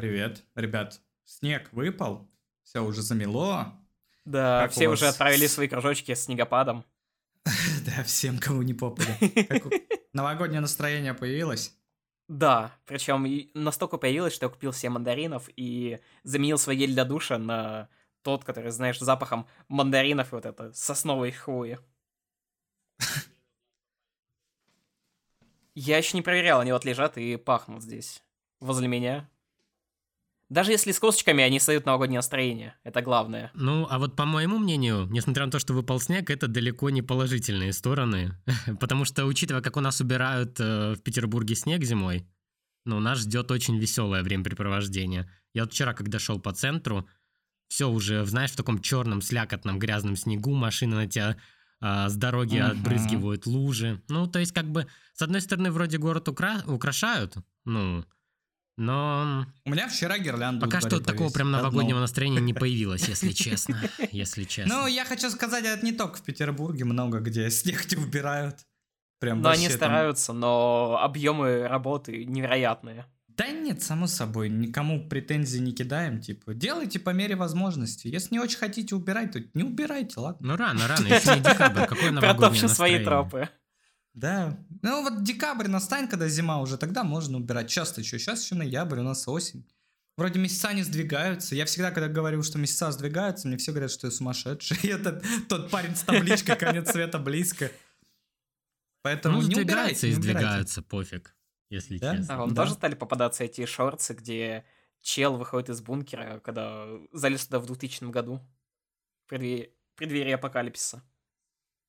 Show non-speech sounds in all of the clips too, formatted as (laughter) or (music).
Привет, ребят. Снег выпал, все уже замело. Да, Как все вас? уже отправили свои кружочки с снегопадом. (laughs) Да, всем, кому не у- (laughs) Новогоднее настроение появилось? Да, причем настолько появилось, что я купил себе мандаринов и заменил свой гель для душа на тот, который, знаешь, запахом мандаринов и вот это сосновой хвои. (laughs) Я еще не проверял, они вот лежат и пахнут здесь, возле меня. Даже если с косточками, они создают новогоднее настроение. Это главное. Ну, а вот по моему мнению, несмотря на то, что выпал снег, это далеко не положительные стороны. (laughs) Потому что, учитывая, как у нас убирают э, в Петербурге снег зимой, ну, нас ждет очень веселое времяпрепровождение. Я вот вчера, когда шел по центру, все уже, знаешь, в таком черном, слякотном, грязном снегу, машины на тебя а, с дороги Мгм. отбрызгивают лужи. Ну, то есть, как бы, с одной стороны, вроде город укра- украшают, ну, но У меня вчера гирлянду Пока что дворе такого прям новогоднего настроения не появилось, если честно. (laughs) Если честно. Ну, я хочу сказать, это не только в Петербурге много где снег не убирают. Прям Но они вообще там- стараются, но объемы работы невероятные. Да нет, само собой, никому претензий не кидаем, типа, делайте по мере возможности. Если не очень хотите убирать, то не убирайте, ладно? Ну рано, рано, еще не декабрь, какое (laughs) новогоднее свои тропы. Да. Ну вот декабрь настанет, когда зима уже, тогда можно убирать. Часто что? Сейчас еще ноябрь, у нас осень. Вроде месяца не сдвигаются. Я всегда, когда говорю, что месяца сдвигаются, мне все говорят, что я сумасшедший. (laughs) И это тот парень с табличкой «Конец света близко». Поэтому Ну, не сдвигаются убирайте, и сдвигаются, пофиг, если Да? честно. А вам Да. тоже стали попадаться эти шорты, где чел выходит из бункера, когда залез туда в 2000 году? В преддверии, преддверии апокалипсиса.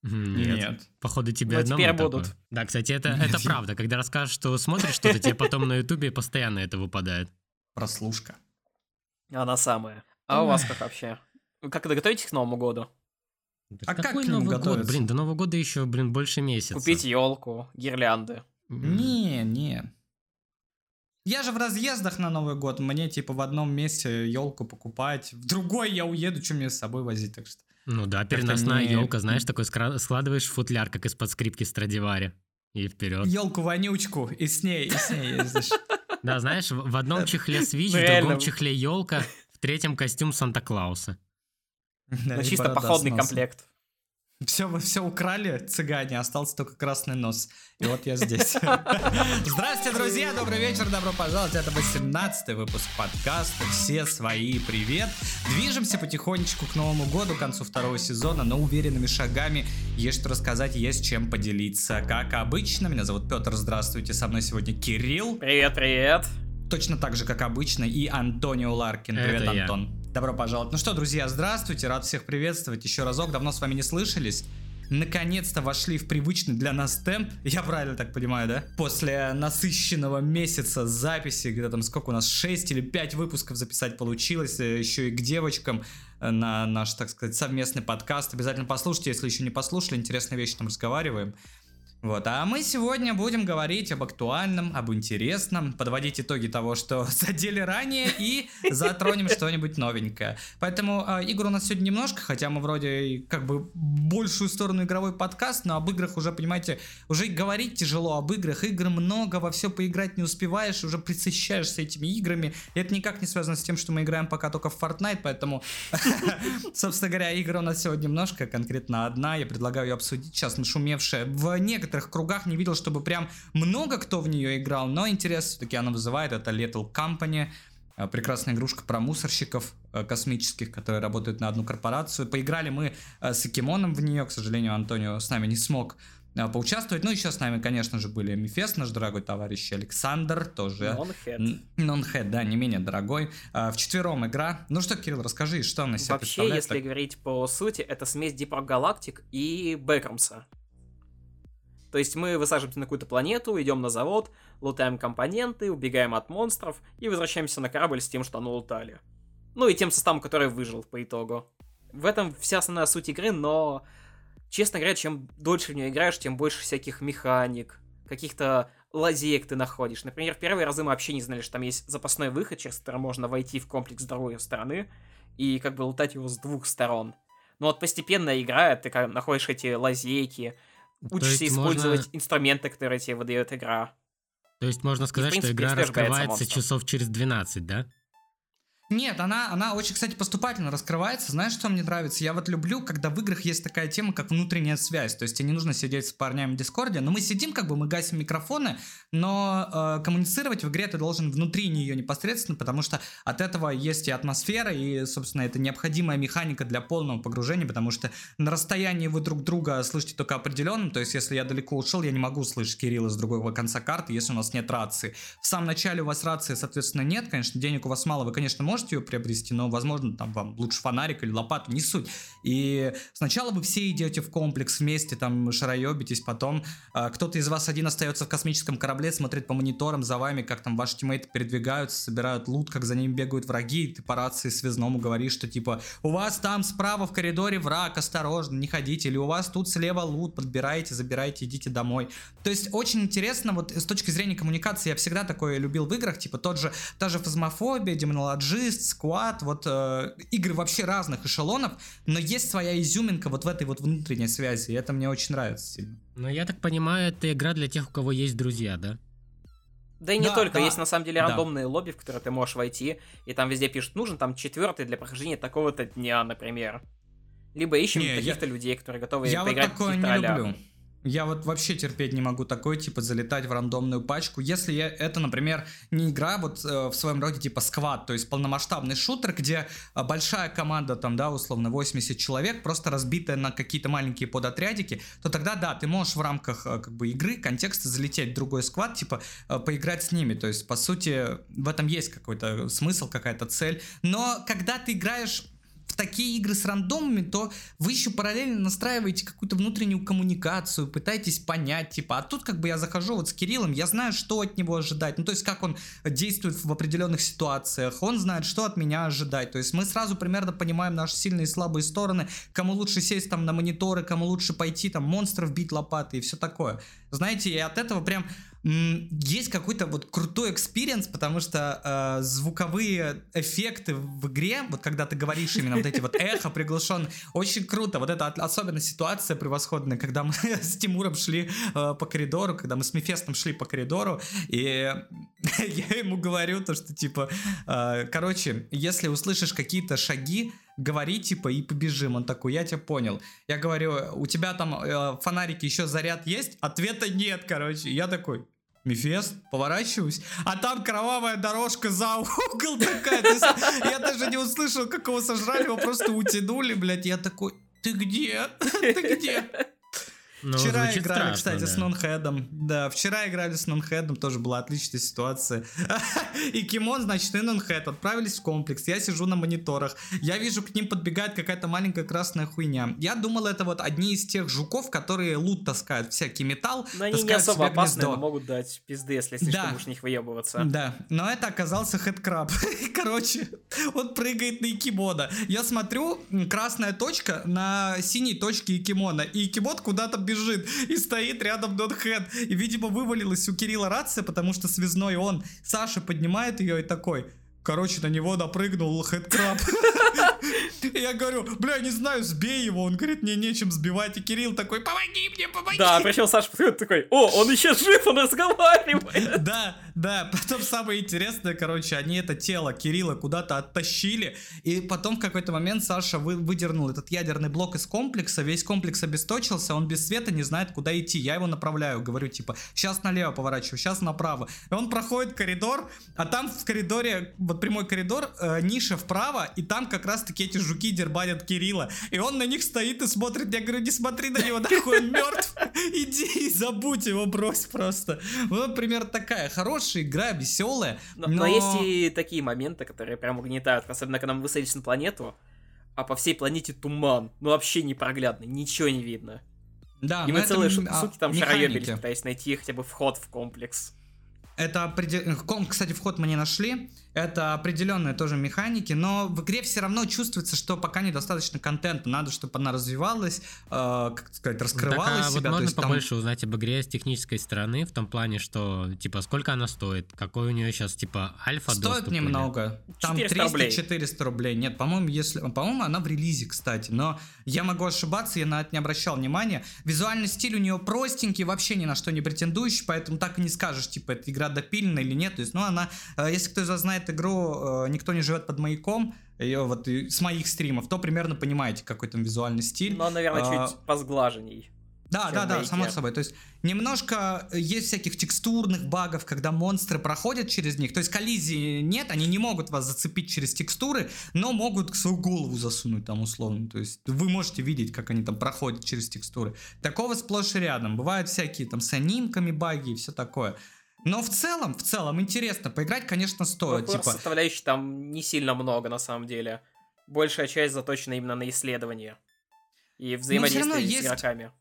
М, Нет. Походу тебе Ну, одному теперь такое. будут. Да, кстати, это, Нет. это правда. Когда расскажешь, что смотришь что-то, тебе потом на ютубе постоянно это выпадает. Прослушка. Она самая. А у вас как вообще? Как готовитесь к Новому году? А как Какой к нему Новый год? готовиться? Блин, до Нового года еще, блин, больше месяца. Купить елку, гирлянды. Не, не. Я же в разъездах на Новый год. Мне типа в одном месте елку покупать, в другой я уеду, что мне с собой возить, так что. Ну да, переносная не- елка, знаешь, такой складываешь футляр, как из-под скрипки Страдивари. И вперед. Елку вонючку и с ней, и с ней ездишь. (laughs) Да, знаешь, в одном чехле свич, Ну, в реально. другом чехле елка, в третьем костюм Санта-Клауса. Ну, чисто походный комплект. Все, вы все украли, цыгане, остался только красный нос. И вот я здесь. (laughs) Здравствуйте, друзья, добрый вечер, добро пожаловать. Это 18 выпуск подкаста «Все свои, привет». Движемся потихонечку к Новому году, к концу второго сезона, но уверенными шагами есть что рассказать, есть чем поделиться. Как обычно, меня зовут Петр, здравствуйте, со мной сегодня Кирилл, Привет, привет. точно так же, как обычно, и Антонио Ларкин. Привет, Это я. Добро пожаловать. Ну что, друзья, здравствуйте, рад всех приветствовать еще разок. Давно с вами не слышались. Наконец-то вошли в привычный для нас темп. Я правильно так понимаю, да? После насыщенного месяца записи, где там сколько у нас, 6 или 5 выпусков записать получилось, э, еще и к девочкам э, на наш, так сказать, совместный подкаст. Обязательно послушайте, если еще не послушали, интересные вещи там разговариваем. Вот, а мы сегодня будем говорить об актуальном, об интересном, подводить итоги того, что (laughs) задели ранее, и затронем (laughs) что-нибудь новенькое. Поэтому э, игр у нас сегодня немножко, хотя мы вроде как бы большую сторону игровой подкаст, но об играх уже, понимаете, уже и говорить тяжело об играх, игр много, во все поиграть не успеваешь, уже присыщаешься этими играми, и это никак не связано с тем, что мы играем пока только в Fortnite, поэтому, (laughs) собственно говоря, игр у нас сегодня немножко, конкретно одна, я предлагаю ее обсудить, сейчас нашумевшая в некоторых кругах, не видел, чтобы прям много кто в нее играл, но интерес все-таки она вызывает, это Little Company, э, прекрасная игрушка про мусорщиков э, космических, которые работают на одну корпорацию. Поиграли мы э, с Акимоном в нее, к сожалению, Антонио с нами не смог поучаствовать. Ну, еще с нами, конечно же, были Мефес, наш дорогой товарищ Александр, тоже Нонхед. Да, не менее дорогой. А, вчетвером игра. Ну что, Кирилл, расскажи, что она себя Вообще, представляет? если так? говорить по сути, это смесь Deep Rock Galactic и Бэкромса. То есть мы высаживаемся на какую-то планету, идем на завод, лутаем компоненты, убегаем от монстров и возвращаемся на корабль с тем, что оно лутали. Ну и тем составом, который выжил по итогу. В этом вся основная суть игры, но, честно говоря, чем дольше в нее играешь, тем больше всяких механик, каких-то лазеек ты находишь. Например, в первые разы мы вообще не знали, что там есть запасной выход, через который можно войти в комплекс с другой стороны и как бы лутать его с двух сторон. Но вот постепенно играя, ты находишь эти лазейки, учишься использовать можно- инструменты, которые тебе выдает игра. То есть можно сказать, что принципе, игра если ожидается раскрывается часов через 12, да? Нет, она, она очень, кстати, поступательно раскрывается. Знаешь, что мне нравится? Я вот люблю, когда в играх есть такая тема, как внутренняя связь. То есть тебе не нужно сидеть с парнями в Дискорде, но мы сидим, как бы мы гасим микрофоны, но э, коммуницировать в игре ты должен внутри нее непосредственно, потому что от этого есть и атмосфера, и, собственно, это необходимая механика для полного погружения, потому что на расстоянии вы друг друга слышите только определенным, то есть если я далеко ушел, я не могу слышать Кирилла с другого конца карты, если у нас нет рации. В самом начале у вас рации, соответственно, нет, конечно, денег у вас мало, вы, конечно, можете ее приобрести, но, возможно, там вам лучше фонарик или лопату, не суть. И сначала вы все идете в комплекс вместе, там шароебитесь, потом э, кто-то из вас один остается в космическом корабле, смотрит по мониторам за вами, как там ваши тиммейты передвигаются, собирают лут, как за ними бегают враги, и ты по рации связному говоришь, что типа у вас там справа в коридоре враг, осторожно, не ходите, или у вас тут слева лут, подбирайте, забирайте, идите домой. То есть очень интересно, вот с точки зрения коммуникации, я всегда такое любил в играх, типа тот же, та же фазмофобия, демонологист, сквад, вот э, игры вообще разных эшелонов, но есть своя изюминка вот в этой вот внутренней связи, и это мне очень нравится сильно. Но я так понимаю, это игра для тех, у кого есть друзья, да? Да и не Да, только, да. есть на самом деле Да. рандомные лобби, в которые ты можешь войти, и там везде пишут, нужен там четвертый для прохождения такого-то дня, например. Либо ищем Не, я- каких-то людей, которые готовы Я вот поиграть в такое не каких-то а-ля. люблю. Я вот вообще терпеть не могу такой, типа, залетать в рандомную пачку. Если я, это, например, не игра вот э, в своем роде типа сквад, то есть полномасштабный шутер, где э, большая команда, там, да, условно, 80 человек, просто разбитая на какие-то маленькие подотрядики, то тогда, да, ты можешь в рамках, э, как бы, игры, контекста залететь в другой сквад, типа, э, поиграть с ними. То есть, по сути, в этом есть какой-то смысл, какая-то цель. Но когда ты играешь в такие игры с рандомами, то вы еще параллельно настраиваете какую-то внутреннюю коммуникацию, пытаетесь понять, типа, а тут как бы я захожу вот с Кириллом, я знаю, что от него ожидать, ну то есть как он действует в определенных ситуациях, он знает, что от меня ожидать, то есть мы сразу примерно понимаем наши сильные и слабые стороны, кому лучше сесть там на мониторы, кому лучше пойти там монстров бить лопатой и все такое. Знаете, и от этого прям есть какой-то вот крутой experience, потому что э, звуковые эффекты в игре, вот когда ты говоришь именно вот эти вот эхо приглушен, очень круто. Вот это особенно ситуация превосходная, когда мы (laughs) с Тимуром шли э, по коридору, когда мы с Мефестом шли по коридору, и (laughs) я ему говорю то, что типа, э, короче, если услышишь какие-то шаги, говори типа и побежим. Он такой, я тебя понял. Я говорю, у тебя там э, фонарики еще заряд есть? Ответа нет, короче. Я такой, Мефест, поворачиваюсь, а там кровавая дорожка за угол такая. Я даже не услышал, как его сожрали, его просто утянули, блядь. Я такой, ты где? (laughs) Ты где? Ну, вчера играли, страшно, кстати, да. с Нонхедом. Да, вчера играли с Нонхедом, тоже была отличная ситуация. (laughs) И Кимон, значит, и Нонхед отправились в комплекс. Я сижу на мониторах. Я вижу, к ним подбегает какая-то маленькая красная хуйня. Я думал, это вот одни из тех жуков, которые лут таскают, всякий металл. Но они не таскают особо но могут дать пизды, если слишком Да. уж них выебываться. Да, но это оказался хедкраб. (laughs) Короче, он прыгает на Икимона. Я смотрю, красная точка на синей точке Икимона. И Икимон куда-то бежит и стоит рядом Донхед. И, видимо, вывалилась у Кирилла рация, потому что связной он. Саша поднимает ее и такой... Короче, на него напрыгнул хедкраб. И (laughs) Я говорю, бля, не знаю, сбей его. Он говорит, мне нечем сбивать. И Кирилл такой, помоги мне, помоги. Да, причем Саша подходит такой, о, он еще жив, он разговаривает. (laughs) Да, да, потом самое интересное, короче, они это тело Кирилла куда-то оттащили, и потом в какой-то момент Саша вы, выдернул этот ядерный блок из комплекса, весь комплекс обесточился, он без света не знает, куда идти, я его направляю, говорю, типа, сейчас налево поворачиваю, сейчас направо, и он проходит коридор, а там в коридоре, вот прямой коридор, э, ниша вправо, и там как раз-таки эти жуки дербанят Кирилла, и он на них стоит и смотрит, я говорю, не смотри на него, нахуй, он мертв, иди и забудь его, брось просто. Вот, например, такая хорошая игра, веселая, Но, но... но есть и такие моменты, которые прям угнетают, особенно когда мы высадились на планету, а по всей планете туман, ну вообще непроглядный, ничего не видно. Да, И мы это целые шу- а, сутки там шароебились, пытаясь найти хотя бы вход в комплекс. Это определ... ком- Кстати, вход мы не нашли. Это определенные тоже механики, но в игре все равно чувствуется, что пока недостаточно контента. Надо, чтобы она развивалась, э, как сказать, раскрывалась так, а себя. вот можно есть там- побольше узнать об игре с технической стороны, в том плане, что, типа, сколько она стоит, какой у нее сейчас, типа, альфа Стоит доступ или- немного. Там 400 рублей. 300-400 рублей. Нет, по-моему, если, по-моему, она в релизе, кстати. Но я могу ошибаться, я на это не обращал внимания. Визуальный стиль у нее простенький, вообще ни на что не претендующий, поэтому так и не скажешь, типа, эта игра допилена или нет. То есть, ну, она, э, если кто из вас знает знает игру э, «Никто не живет под маяком», ее вот с моих стримов, то примерно понимаете, какой там визуальный стиль. Но, наверное, а, чуть посглаженней. Да, да, да, само собой. То есть немножко есть всяких текстурных багов, когда монстры проходят через них. То есть коллизии нет, они не могут вас зацепить через текстуры, но могут свою голову засунуть там условно. То есть вы можете видеть, как они там проходят через текстуры. Такого сплошь и рядом. Бывают всякие там с анимками баги и все такое. Но в целом, в целом интересно поиграть, конечно, стоит. Ну, типа... составляющих там не сильно много на самом деле. Большая часть заточена именно на исследование и взаимодействие с игроками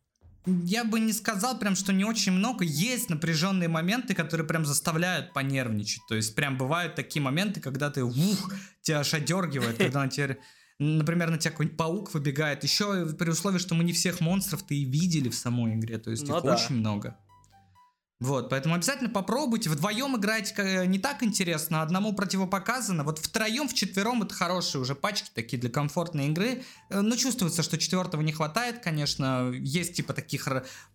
я бы не сказал прям, что не очень много. Есть напряженные моменты, которые прям заставляют понервничать. То есть прям бывают такие моменты, когда ты, ух, тебя аж одергивает, когда на тебя например, на тебя какой-нибудь паук выбегает. Еще при условии, что мы не всех монстров-то и видели в самой игре. То есть ну, их да. очень много. Вот, поэтому обязательно попробуйте. Вдвоем играть не так интересно, одному противопоказано. Вот втроем, вчетвером это хорошие уже пачки такие для комфортной игры. Э, но чувствуется, что четвертого не хватает, конечно. Есть типа таких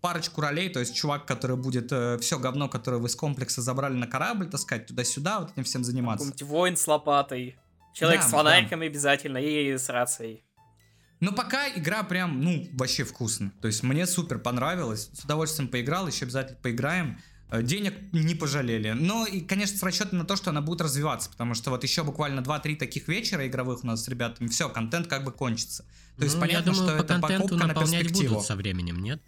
парочку ролей, то есть чувак, который будет э, все говно, которое вы из комплекса забрали на корабль, таскать туда-сюда, вот этим всем заниматься. Какой-нибудь воин с лопатой. Человек да, с фонариками да. обязательно и с рацией. Но пока игра прям, ну, вообще вкусно. То есть мне супер понравилось. С удовольствием поиграл, еще обязательно поиграем. Э, денег не пожалели. Но, и, конечно, с расчетом на то, что она будет развиваться, потому что вот еще буквально 2-3 таких вечера игровых у нас с ребятами, все, контент как бы кончится. То ну, есть понятно, думаю, что это покупка на перспективу. будут со временем, нет?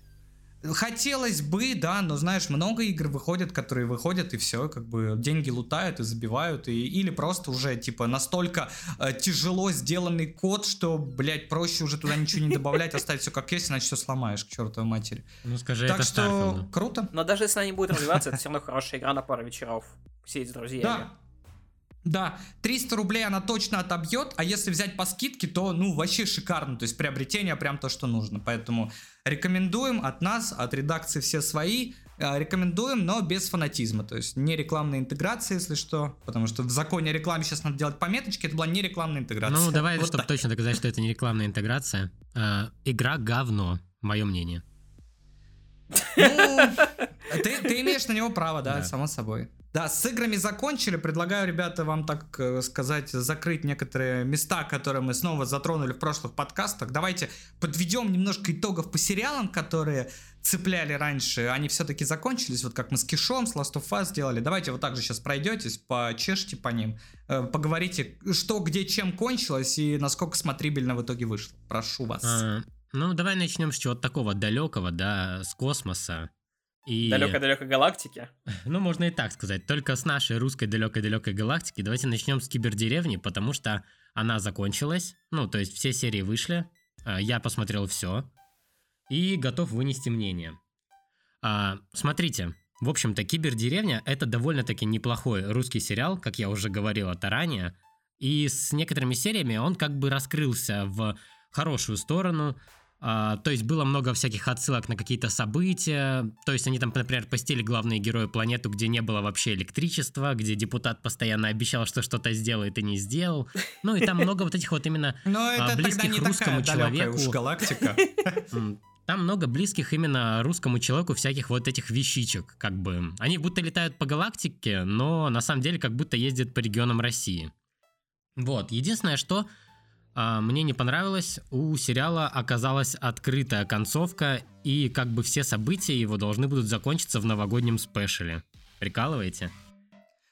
Хотелось бы, да, но знаешь, много игр выходят, которые выходят и все, как бы деньги лутают и забивают, и, или просто уже типа настолько э, тяжело сделанный код, что, блядь, проще уже туда ничего не добавлять, оставить все как есть, иначе все сломаешь к чертовой матери. Ну скажи, так это что Starfield. круто. Но даже если она не будет развиваться, это все равно хорошая игра на пару вечеров. Сидеть с друзьями. Да, да, 300 рублей она точно отобьет, а если взять по скидке, то, ну, вообще шикарно, то есть приобретение прям то, что нужно, поэтому рекомендуем от нас, от редакции все свои, э, рекомендуем, но без фанатизма, то есть не рекламная интеграция, если что, потому что в законе о рекламе сейчас надо делать пометочки, это была не рекламная интеграция. Ну, давай, вот чтобы так. точно доказать, что это не рекламная интеграция, э, игра говно, мое мнение. Ну, ты, ты имеешь на него право, да, да, само собой. Да, с играми закончили. Предлагаю, ребята, вам так э, сказать, закрыть некоторые места, которые мы снова затронули в прошлых подкастах. Давайте подведем немножко итогов по сериалам, которые цепляли раньше. Они все-таки закончились, вот как мы с Кишом, с Last of Us сделали. Давайте вот так же сейчас пройдетесь, почешите по ним, э, поговорите, что, где, чем кончилось и насколько смотрибельно в итоге вышло. Прошу вас. А, ну, давай начнем с чего-то такого далекого, да, с космоса. И... Далекой-далекой галактики? (laughs) Ну, можно и так сказать. Только с нашей русской далекой-далекой галактики. Давайте начнем с кибердеревни, потому что она закончилась. Ну, то есть все серии вышли. А, я посмотрел все. И готов вынести мнение. А, смотрите, в общем-то, Кибердеревня это довольно-таки неплохой русский сериал, как я уже говорил это ранее. И с некоторыми сериями он как бы раскрылся в хорошую сторону. А, то есть было много всяких отсылок на какие-то события. То есть они там, например, постели главные герои планету, где не было вообще электричества, где депутат постоянно обещал, что что-то сделает и не сделал. Ну и там много вот этих вот именно (laughs) а, близких русскому человеку. Уж галактика. (laughs) Там много близких именно русскому человеку всяких вот этих вещичек, как бы. Они будто летают по галактике, но на самом деле как будто ездят по регионам России. Вот, единственное, что мне не понравилось. У сериала оказалась открытая концовка, и как бы все события его должны будут закончиться в новогоднем спешле. Прикалываете?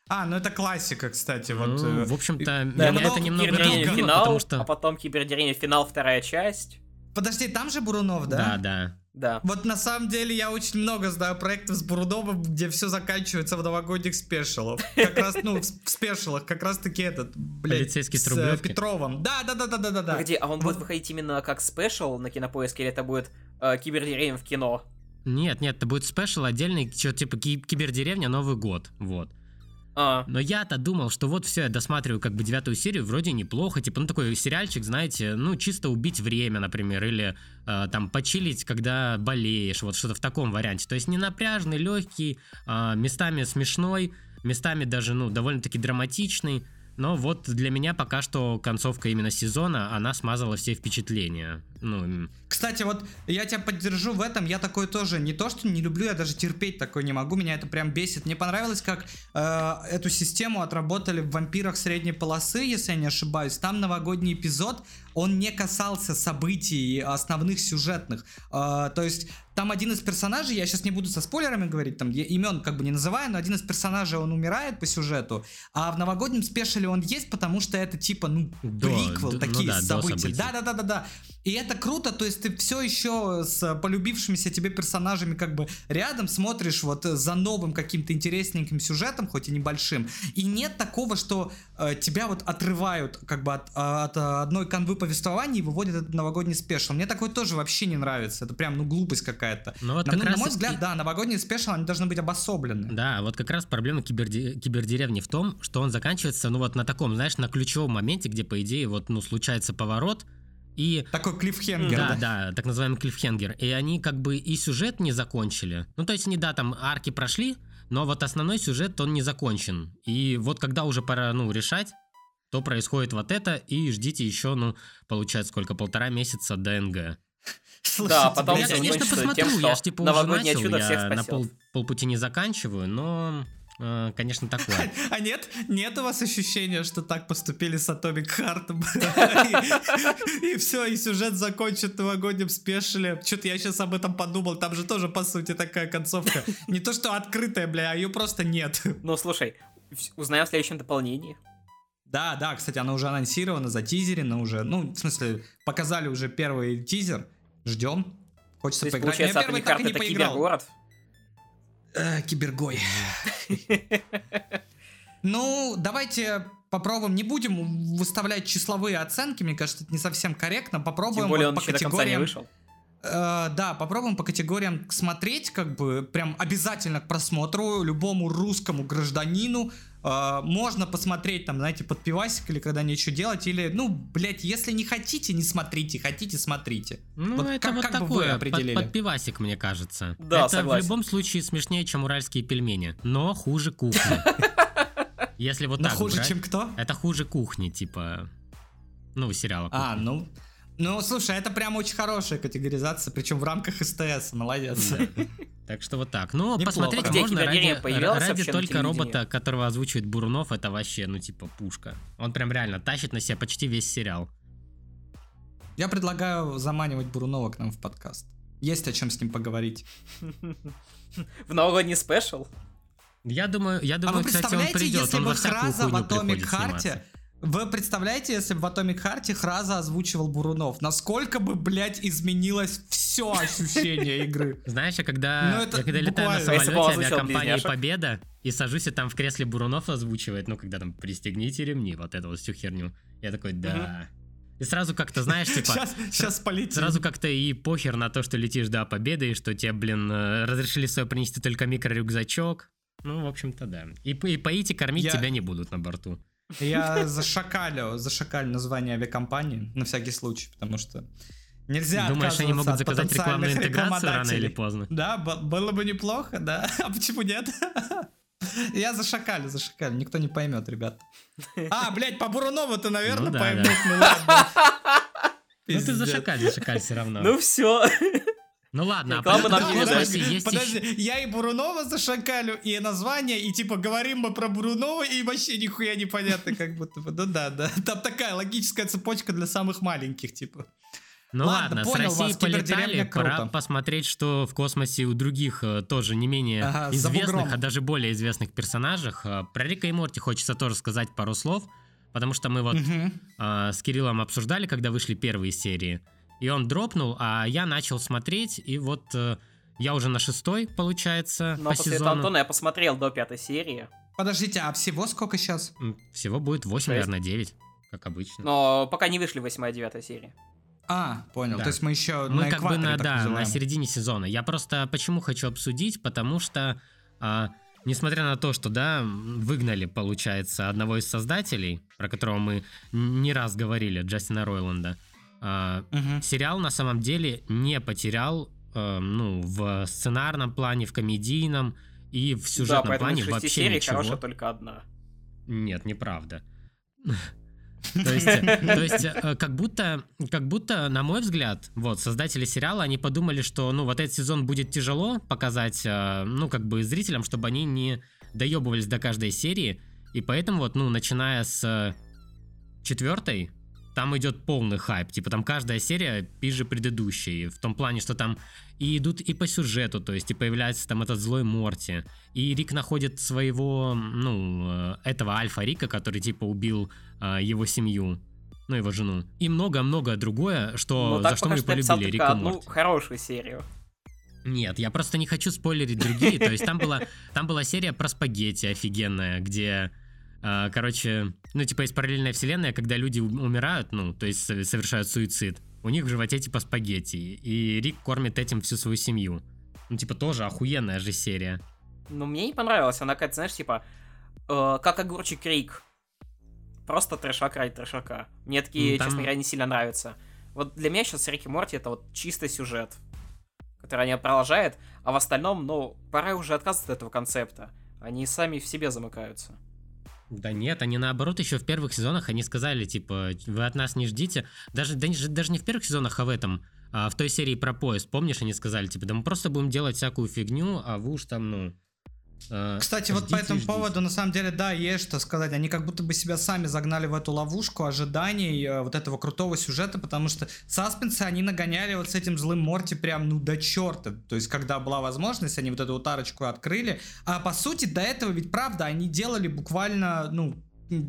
А, ну это классика, кстати. Вот, ну, э, в общем-то, да, меня это немного разгубило, финал, потому что... А потом Кибердерение финал, вторая часть. Подожди, там же Бурунов, да? Да, да. Да. Вот на самом деле я очень много знаю проектов с Бурудовым, где все заканчивается в новогодних спешалах. Как раз, ну, в спешалах, как раз таки этот, блядь, Полицейский с э, Петровым. Да, да, да, да, да, да, да. Погоди, а он вот. будет выходить именно как special на кинопоиске, или это будет э, кибердеревня в кино? Нет, нет, это будет special отдельный, что типа кибердеревня Новый год, вот. А. Но я-то думал, что вот все, я досматриваю как бы девятую серию, вроде неплохо, типа, ну такой сериальчик, знаете, ну чисто убить время, например, или э, там почилить, когда болеешь, вот что-то в таком варианте. То есть не напряжный, легкий, э, местами смешной, местами даже, ну, довольно-таки драматичный. Но вот для меня пока что концовка именно сезона, она смазала все впечатления. Ну, Кстати, вот я тебя поддержу в этом. Я такой тоже не то, что не люблю, я даже терпеть такой не могу. Меня это прям бесит. Мне понравилось, как э, эту систему отработали в вампирах средней полосы, если я не ошибаюсь. Там новогодний эпизод, он не касался событий основных сюжетных. Э, то есть там один из персонажей, я сейчас не буду со спойлерами говорить, там имен как бы не называю, но один из персонажей он умирает по сюжету, а в новогоднем special е он есть, потому что это типа ну До- приквел до- ну такие да, события. событий. Да, да, да, да, да. И это круто, то есть ты все еще с полюбившимися тебе персонажами как бы рядом смотришь вот за новым каким-то интересненьким сюжетом, хоть и небольшим. И нет такого, что э, тебя вот отрывают как бы от, от, э, одной канвы повествования и выводят этот новогодний special. Мне такое тоже вообще не нравится. Это прям ну глупость какая-то. Ну вот на, как на раз мой и- взгляд, да, новогодние special, они должны быть обособлены. Да, вот как раз проблема киберде- кибердеревни в том, что он заканчивается, ну вот на таком, знаешь, на ключевом моменте, где, по идее, вот, ну, случается поворот, и... Такой клиффхенгер, Да, да? да, так называемый клиффхенгер. И они как бы и сюжет не закончили. Ну, то есть они, да, там арки прошли, но вот основной сюжет, он не закончен. И вот когда уже пора, ну, решать, то происходит вот это, и ждите еще, ну, получается, сколько, полтора месяца до НГ. Слушайте, Да, потом Я, конечно, посмотрю, тем, я ж типа уже начал, чудо всех я на пол, полпути не заканчиваю, но, э, конечно, такое. (laughs) А нет, нет у вас ощущения, что так поступили с Atomic Heart? (laughs) И все, и сюжет закончит в новогоднем спешиле. Что-то я сейчас об этом подумал. Там же тоже, по сути, такая концовка. Не то, что открытая, бля, а ее просто нет. Ну, слушай, узнаем в следующем дополнении. Да, да, кстати, она уже анонсирована, затизерена уже. Ну, в смысле, показали уже первый тизер. Ждем. То Хочется есть, поиграть. Но я первый так и не это поиграл. кибергород. Э, Кибергой. (laughs) Ну, давайте попробуем. Не будем выставлять числовые оценки, мне кажется, это не совсем корректно. Попробуем Тем более вот он по еще до конца не категориям. вышел. Э, да, попробуем по категориям смотреть, как бы прям обязательно к просмотру любому русскому гражданину. Э, можно посмотреть там, знаете, под пивасик или когда нечего делать, или, ну, блять, если не хотите, не смотрите, хотите, смотрите. Ну, Вот это как- вот как бы вы такое, под, определили? под пивасик, мне кажется. Да, это согласен. в любом случае смешнее, чем уральские пельмени, но хуже кухни. (laughs) Если вот так хуже, чем кто? Это хуже кухни, типа, ну, сериала А, ну, ну, слушай, это прям очень хорошая категоризация, причем в рамках СТС, молодец. Так что вот так. Ну, Неплохо. посмотреть Где можно ради, ради только робота, которого озвучивает Бурунов, это вообще, ну, типа, пушка. Он прям реально тащит на себя почти весь сериал. Я предлагаю заманивать Бурунова к нам в подкаст. Есть о чем с ним поговорить. В новогодний спешл. Я думаю, я А думаю, вы кстати, он придет, если он бы Храза в Heart... сниматься. Вы представляете, если бы в Atomic Heart Храза озвучивал Бурунов? Насколько бы, блядь, изменилось все ощущение игры? Знаешь, я когда, Ну, я когда летаю на самолете авиакомпании. Победа и сажусь, и там в кресле Бурунов озвучивает, ну, когда там пристегните ремни, вот эту вот всю херню. Я такой, да. И сразу как-то, знаешь, типа... Сейчас, сейчас полетим. Сразу как-то и похер на то, что летишь до победы, и что тебе, блин, э, разрешили с собой принести только микрорюкзачок. Ну, в общем-то, да. И, и поить и кормить Я- тебя не будут на борту. Я зашакалю, зашакалю название авиакомпании, на всякий случай, потому что нельзя Думаешь, они могут заказать рекламную интеграцию рано или поздно? Да, было бы неплохо, да. (laughs) А почему нет? (laughs) Я зашакалю, зашакалю. Никто не поймет, ребят. А, блядь, по Бурунову-то, наверное, Ну да, поймут. да. Ну ладно. Ну ты Пиздец. зашакаль, зашакаль все равно. Ну все. Ну ладно, а Рекламы нам не космосе Подожди, есть подожди, еще- я и Бурунова зашакалю, и название, и типа говорим мы про Бурунова, и вообще нихуя непонятно, как будто бы. Ну да, да. Там такая логическая цепочка для самых маленьких, типа. Ну Ладно, ладно, с понял Россией вас, кибердеревня полетали, пора круто. посмотреть, что в космосе у других э, тоже не менее Ага, известных, а даже более известных персонажах. Э, Про Рика и Морти хочется тоже сказать пару слов, потому что мы вот Мгм. э, с Кириллом обсуждали, когда вышли первые серии, и он дропнул, а я начал смотреть, и вот э, я уже на шестой, получается, Но по после этого сезону. Антона я посмотрел до пятой серии. Подождите, а всего сколько сейчас? Всего будет 8, Шесть. наверное, 9, как обычно. Но пока не вышли восьмая и девятая серия. А, понял. Да. То есть мы еще Мы на как бы на, так да, на середине сезона. Я просто почему хочу обсудить, потому что, а, несмотря на то, что, да, выгнали, получается, одного из создателей, про которого мы не раз говорили, Джастина Ройланда, а, сериал на самом деле не потерял, э, ну, в сценарном плане, в комедийном и в да, сюжетном поэтому плане вообще серий ничего. хорошая только одна. Нет, неправда. (laughs) То есть, то есть э, как будто, как будто, на мой взгляд, вот, создатели сериала, они подумали, что, ну, вот этот сезон будет тяжело показать, э, ну, как бы зрителям, чтобы они не доебывались до каждой серии, и поэтому вот, ну, начиная с четвертой, там идет полный хайп. Типа там каждая серия пиже предыдущей. В том плане, что там и идут и по сюжету, то есть и появляется там этот злой Морти. И Рик находит своего, ну, э, этого Альфа Рика, который типа убил э, его семью. Ну, его жену. И много-много другое, что, Ну, за что мы полюбили Рика одну Морти. хорошую серию. Нет, я просто не хочу спойлерить другие. То есть там была, там была серия про спагетти офигенная, где, короче, ну, типа есть параллельная вселенная, когда люди умирают, ну, то есть со- совершают суицид. У них в животе типа спагетти, и Рик кормит этим всю свою семью. Ну, типа тоже охуенная же серия. Но мне не понравилась. Она какая-то, знаешь, типа, э, как огурчик Рик. Просто трешак ради трешака. Мне такие, Ну, там- честно говоря, не сильно нравятся. Вот для меня сейчас Рик и Морти это вот чистый сюжет, который они продолжают, а в остальном, ну, пора уже отказываться от этого концепта. Они сами в себе замыкаются. Да нет, они наоборот еще в первых сезонах они сказали, типа, вы от нас не ждите. Даже, да не- даже не в первых сезонах, а в этом. а в той серии про поезд, помнишь, они сказали, типа, да мы просто будем делать всякую фигню, а вы уж там, ну... э, Кстати, вот по этому ждите». поводу, на самом деле, да, есть что сказать. Они как будто бы себя сами загнали в эту ловушку ожиданий э, вот этого крутого сюжета, потому что саспенсы они нагоняли вот с этим злым Морти прям, ну, до черта. То есть, когда была возможность, они вот эту вот арочку открыли. А по сути, до этого ведь, правда, они делали буквально, ну,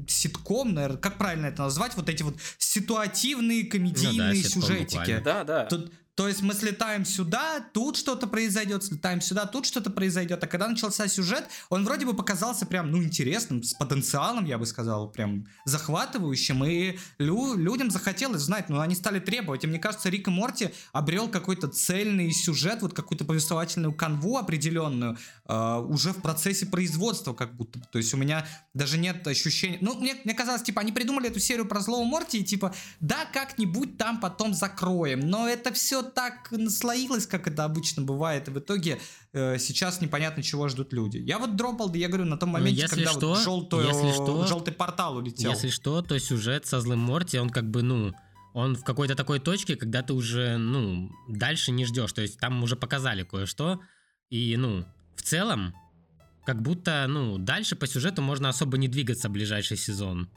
ситком, наверное, как правильно это назвать, вот эти вот ситуативные комедийные ситком сюжетики. буквально. Да, да. Тут, то есть мы слетаем сюда, тут что-то произойдет, слетаем сюда, тут что-то произойдет. А когда начался сюжет, он вроде бы показался прям, ну, интересным, с потенциалом, я бы сказал, прям захватывающим. И лю- людям захотелось знать, но они стали требовать. И мне кажется, Рик и Морти обрел какой-то цельный сюжет, вот какую-то повествовательную канву определенную э, уже в процессе производства как будто. То есть у меня даже нет ощущения... Ну, мне, мне казалось, типа, они придумали эту серию про злого Морти и типа, да, как-нибудь там потом закроем. Но это все так наслоилось, как это обычно бывает. И в итоге э, сейчас непонятно, чего ждут люди. Я вот дропал, да я говорю, на том Ну, моменте, если когда что, вот желтую- если что, желтый портал улетел. Если что, то сюжет со злым Морти, он как бы, ну, он в какой-то такой точке, когда ты уже, ну, дальше не ждешь. То есть там уже показали кое-что. И, ну, в целом, как будто, ну, дальше по сюжету можно особо не двигаться ближайший сезон.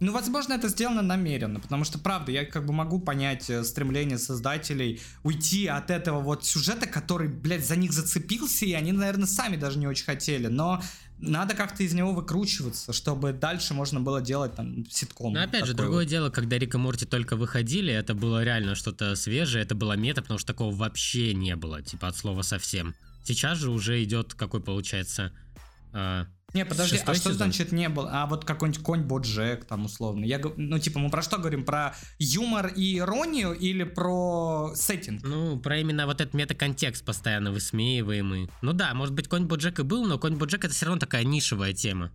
Ну, возможно, это сделано намеренно, потому что, правда, я как бы могу понять э, стремление создателей уйти от этого вот сюжета, который, блядь, за них зацепился, и они, наверное, сами даже не очень хотели, но надо как-то из него выкручиваться, чтобы дальше можно было делать там ситком. Но опять же, другое вот. дело, когда Рик и Морти только выходили, это было реально что-то свежее, это было мета, потому что такого вообще не было, типа от слова совсем. Сейчас же уже идет, какой получается... а, Не, подожди, шестой а что сезон. значит не было? А вот какой-нибудь конь Боджек там условно. Я, ну, типа, мы про что говорим? Про юмор и иронию или про сеттинг? Ну, про именно вот этот метаконтекст постоянно высмеиваемый. Ну да, может быть, конь Боджек и был, но конь Боджек это все равно такая нишевая тема.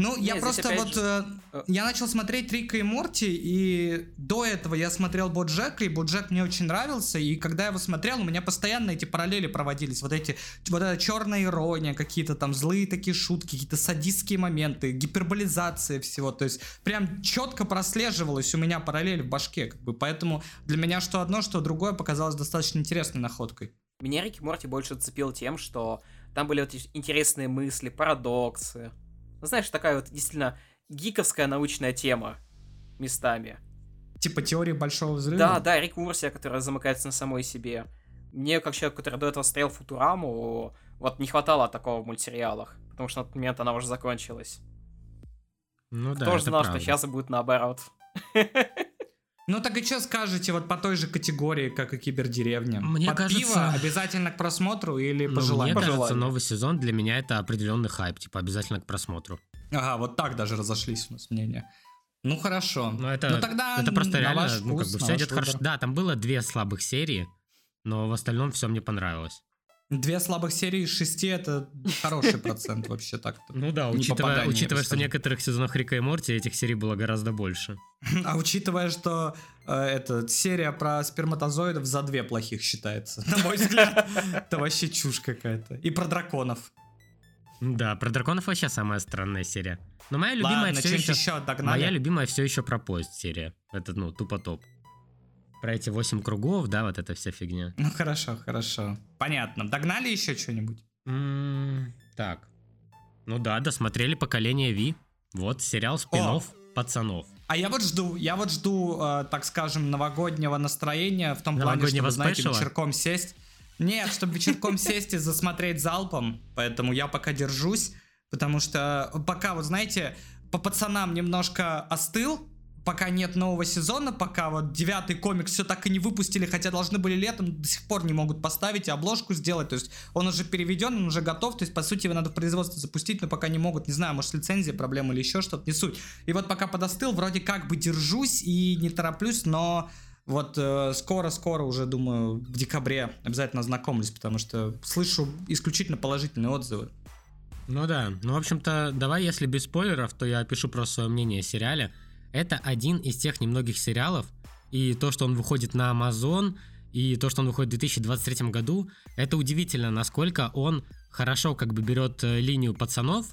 Ну, я здесь просто опять вот... же- э, э, я начал смотреть Рика и Морти, и до этого я смотрел Боджека, и Боджек мне очень нравился, и когда я его смотрел, у меня постоянно эти параллели проводились, вот эти, вот эта черная ирония, какие-то там злые такие шутки, какие-то садистские моменты, гиперболизация всего, то есть прям четко прослеживалась у меня параллель в башке, как бы, поэтому для меня что одно, что другое показалось достаточно интересной находкой. Меня Рик и Морти больше зацепил тем, что там были вот эти интересные мысли, парадоксы. Ну, знаешь, такая вот действительно гиковская научная тема местами. Типа теории большого взрыва. Да, да, Рик Мурсия, которая замыкается на самой себе. Мне, как человек, который до этого смотрел Футураму, вот не хватало такого в мультсериалах, потому что на тот момент она уже закончилась. Ну да, Кто же это знал, правда. что сейчас будет наоборот? (laughs) Ну так и что скажете вот по той же категории, как и Кибердеревня? Мне Под кажется- пиво обязательно к просмотру или Ну, по мне кажется, новый сезон для меня это определенный хайп, типа обязательно к просмотру. Ага, вот так даже разошлись у нас мнения. Ну хорошо. Но это, ну тогда это просто реально, ваш ну как вкус, бы все идет хорошо. Да, там было две слабых серии, но в остальном все мне понравилось. Две слабых серии из шести это хороший процент вообще так-то. Ну да, учитывая, учитывая что в некоторых сезонах Рика и Морти этих серий было гораздо больше. (laughs) А учитывая, что э, эта серия про сперматозоидов за две плохих считается, (laughs) на мой взгляд, это вообще чушь какая-то. И про драконов. Да, про драконов вообще самая странная серия. Но моя любимая Ладно, все еще... еще? Моя любимая все еще про поезд серия. Это, ну, тупо топ. Про эти восемь кругов, да, вот эта вся фигня. Ну хорошо, хорошо. Понятно. Догнали еще что-нибудь? Так. Ну да, досмотрели поколение Ви. Вот сериал спин пацанов. А я вот жду, я вот жду, э, так скажем, новогоднего настроения в том плане, чтобы, знаете, спешала? вечерком сесть. Нет, чтобы вечерком сесть и засмотреть залпом. Поэтому я пока держусь, потому что пока, вот знаете, по пацанам немножко остыл, пока нет нового сезона, пока вот девятый комикс все так и не выпустили, хотя должны были летом, до сих пор не могут поставить и обложку сделать, то есть он уже переведен, он уже готов, то есть по сути его надо в производство запустить, но пока не могут, не знаю, может с лицензией проблема или еще что-то, не суть. И вот пока подостыл, вроде как бы держусь и не тороплюсь, но вот э, скоро-скоро уже, думаю, в декабре обязательно ознакомлюсь, потому что слышу исключительно положительные отзывы. Ну да, ну в общем-то, давай, если без спойлеров, то я опишу просто свое мнение о сериале. Это один из тех немногих сериалов, и то, что он выходит на Amazon, и то, что он выходит в 2023 году, это удивительно, насколько он хорошо как бы берет э, линию пацанов,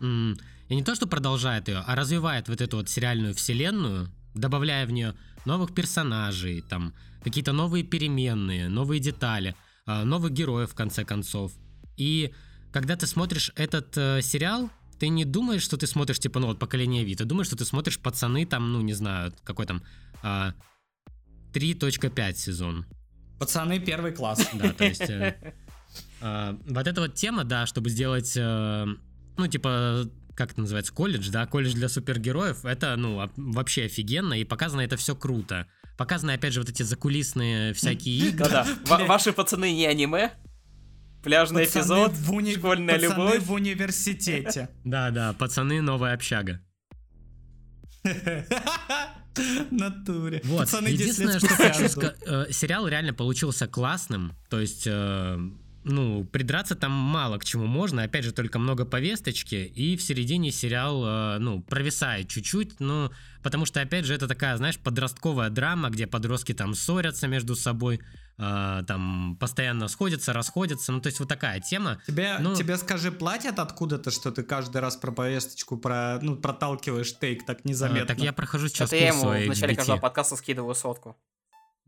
и не то, что продолжает ее, а развивает вот эту вот сериальную вселенную, добавляя в нее новых персонажей, там, какие-то новые переменные, новые детали, а, новых героев в конце концов. И когда ты смотришь этот э, сериал, ты не думаешь, что ты смотришь, типа, ну вот поколение Ви, ты думаешь, что ты смотришь пацаны, там, ну не знаю, какой там а, 3.5 сезон. Пацаны, первый класс. (laughs) Да, то есть э, а, вот эта вот тема, да, чтобы сделать, э, ну типа, как это называется, колледж, да, колледж для супергероев, это, ну, вообще офигенно, и показано это все круто. Показаны, опять же, вот эти закулисные всякие игры. Да-да, (laughs) ва- ваши пацаны не аниме, пляжный Пацаны эпизод, в уни- школьная пацаны любовь. в университете. (laughs) (laughs) Да, да, пацаны, новая общага. Натуре. Вот. Пацаны 10 Единственное, что хочу сказать, сериал реально получился классным. То есть, э, ну, придраться там мало к чему можно. Опять же, только много повесточки. И в середине сериал, э, ну, провисает чуть-чуть. Ну, потому что, опять же, это такая, знаешь, подростковая драма, где подростки там ссорятся между собой, э, там постоянно сходятся, расходятся. Ну, то есть вот такая тема. Тебе, Ну- тебе скажи, платят откуда-то, что ты каждый раз про повесточку про, ну, проталкиваешь тейк так незаметно? Э, так я прохожу сейчас Это я ему в начале каждого подкаста скидываю сотку.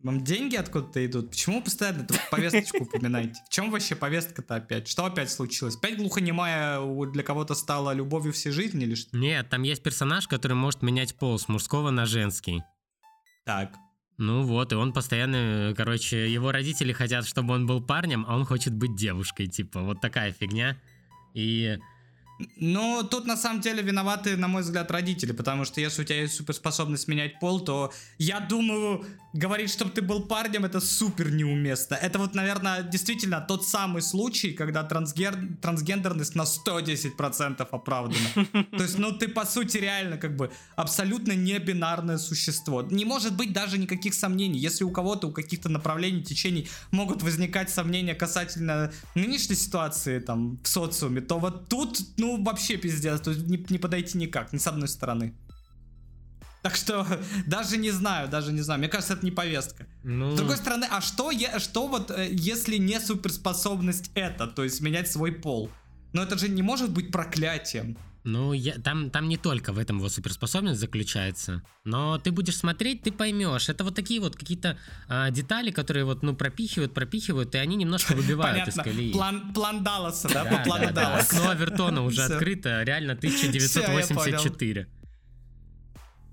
Вам деньги откуда-то идут? Почему вы постоянно эту повесточку упоминаете? В чем вообще повестка-то опять? Что опять случилось? Опять глухонемая для кого-то стала любовью всей жизни или что? Нет, там есть персонаж, который может менять пол с мужского на женский. Так. Ну вот, и он постоянно, короче, его родители хотят, чтобы он был парнем, а он хочет быть девушкой, типа, вот такая фигня. И Ну, тут на самом деле виноваты, на мой взгляд, родители, потому что если у тебя есть суперспособность менять пол, то я думаю, говорить, чтобы ты был парнем, это супер неуместно. Это вот, наверное, действительно тот самый случай, когда трансгер... трансгендерность на 110% оправдана. То есть, ну, ты, по сути, реально, как бы, абсолютно не бинарное существо. Не может быть даже никаких сомнений. Если у кого-то, у каких-то направлений, течений могут возникать сомнения касательно нынешней ситуации, там, в социуме, то вот тут, ну, вообще пиздец, то есть не, не подойти никак, ни с одной стороны. Так что, (laughs) даже не знаю, даже не знаю. Мне кажется, это не повестка. ну, С другой стороны, а что, е- что вот, э, если не суперспособность это, то есть менять свой пол? Но это же не может быть проклятием. Ну я, там, там не только в этом его суперспособность заключается, но ты будешь смотреть, ты поймешь. Это вот такие вот какие-то а, детали, которые вот, ну, пропихивают, пропихивают, и они немножко выбивают из колеи. План, план Далласа, да, Да, по плану да, да. Далласа. Окно Авертона уже открыто, реально 1984.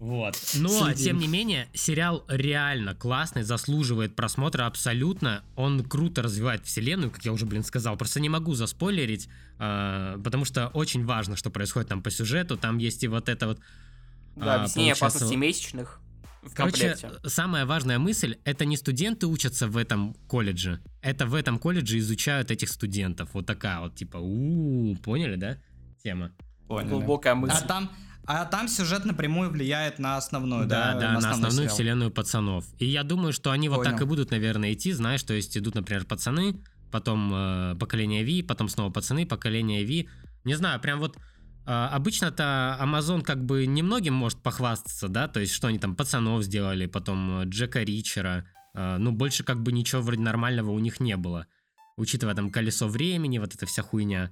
Вот. Но, Следим. тем не менее, сериал реально классный, заслуживает просмотра абсолютно. Он круто развивает вселенную, как я уже, блин, сказал. Просто не могу заспойлерить, а, потому что очень важно, что происходит там по сюжету. Там есть и вот это вот... Да, а, объяснение получается, опасности месячных в Короче, комплекте. самая важная мысль, это не студенты учатся в этом колледже, это в этом колледже изучают этих студентов. Вот такая вот, типа, у поняли, да, тема? Поняли. Глубокая А мысль. там, а там сюжет напрямую влияет на основную, да? да, да, на основной основную сериал. вселенную пацанов. И я думаю, что они вот так Понял. и будут, наверное, идти, знаешь, то есть идут, например, пацаны, потом э, поколение Ви, потом снова пацаны, поколение Ви. Не знаю, прям вот э, обычно-то Amazon как бы немногим может похвастаться, да, то есть что они там пацанов сделали, потом э, Джека Ричера, э, ну больше как бы ничего вроде нормального у них не было, учитывая там колесо времени, вот эта вся хуйня.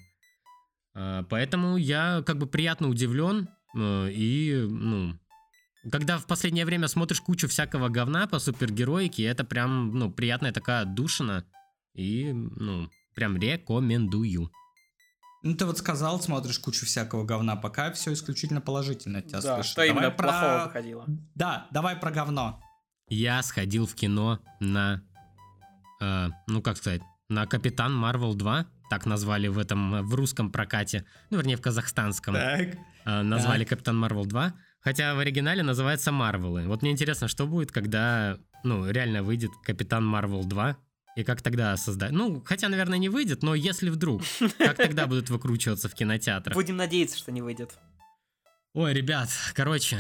А, Поэтому я как бы приятно удивлен. Э, И, ну, когда в последнее время смотришь кучу всякого говна по супергероике, это прям, ну, приятная такая душина. И, ну, прям рекомендую. Ну, ты вот сказал, смотришь кучу всякого говна, пока все исключительно положительно от тебя Да, слышит. что Давай именно про- плохого выходило? Да, давай про говно. Я сходил в кино на, э, ну как сказать, на Капитан Марвел 2, так назвали в этом, э, в русском прокате, ну вернее в казахстанском, Так. Э, назвали Капитан Марвел 2, хотя в оригинале называется Марвелы. Вот мне интересно, что будет, когда, ну реально выйдет Капитан Марвел 2, и как тогда создать? Ну, хотя, наверное, не выйдет, но если вдруг, как тогда будут выкручиваться в кинотеатрах? Будем надеяться, что не выйдет. Ой, ребят, короче,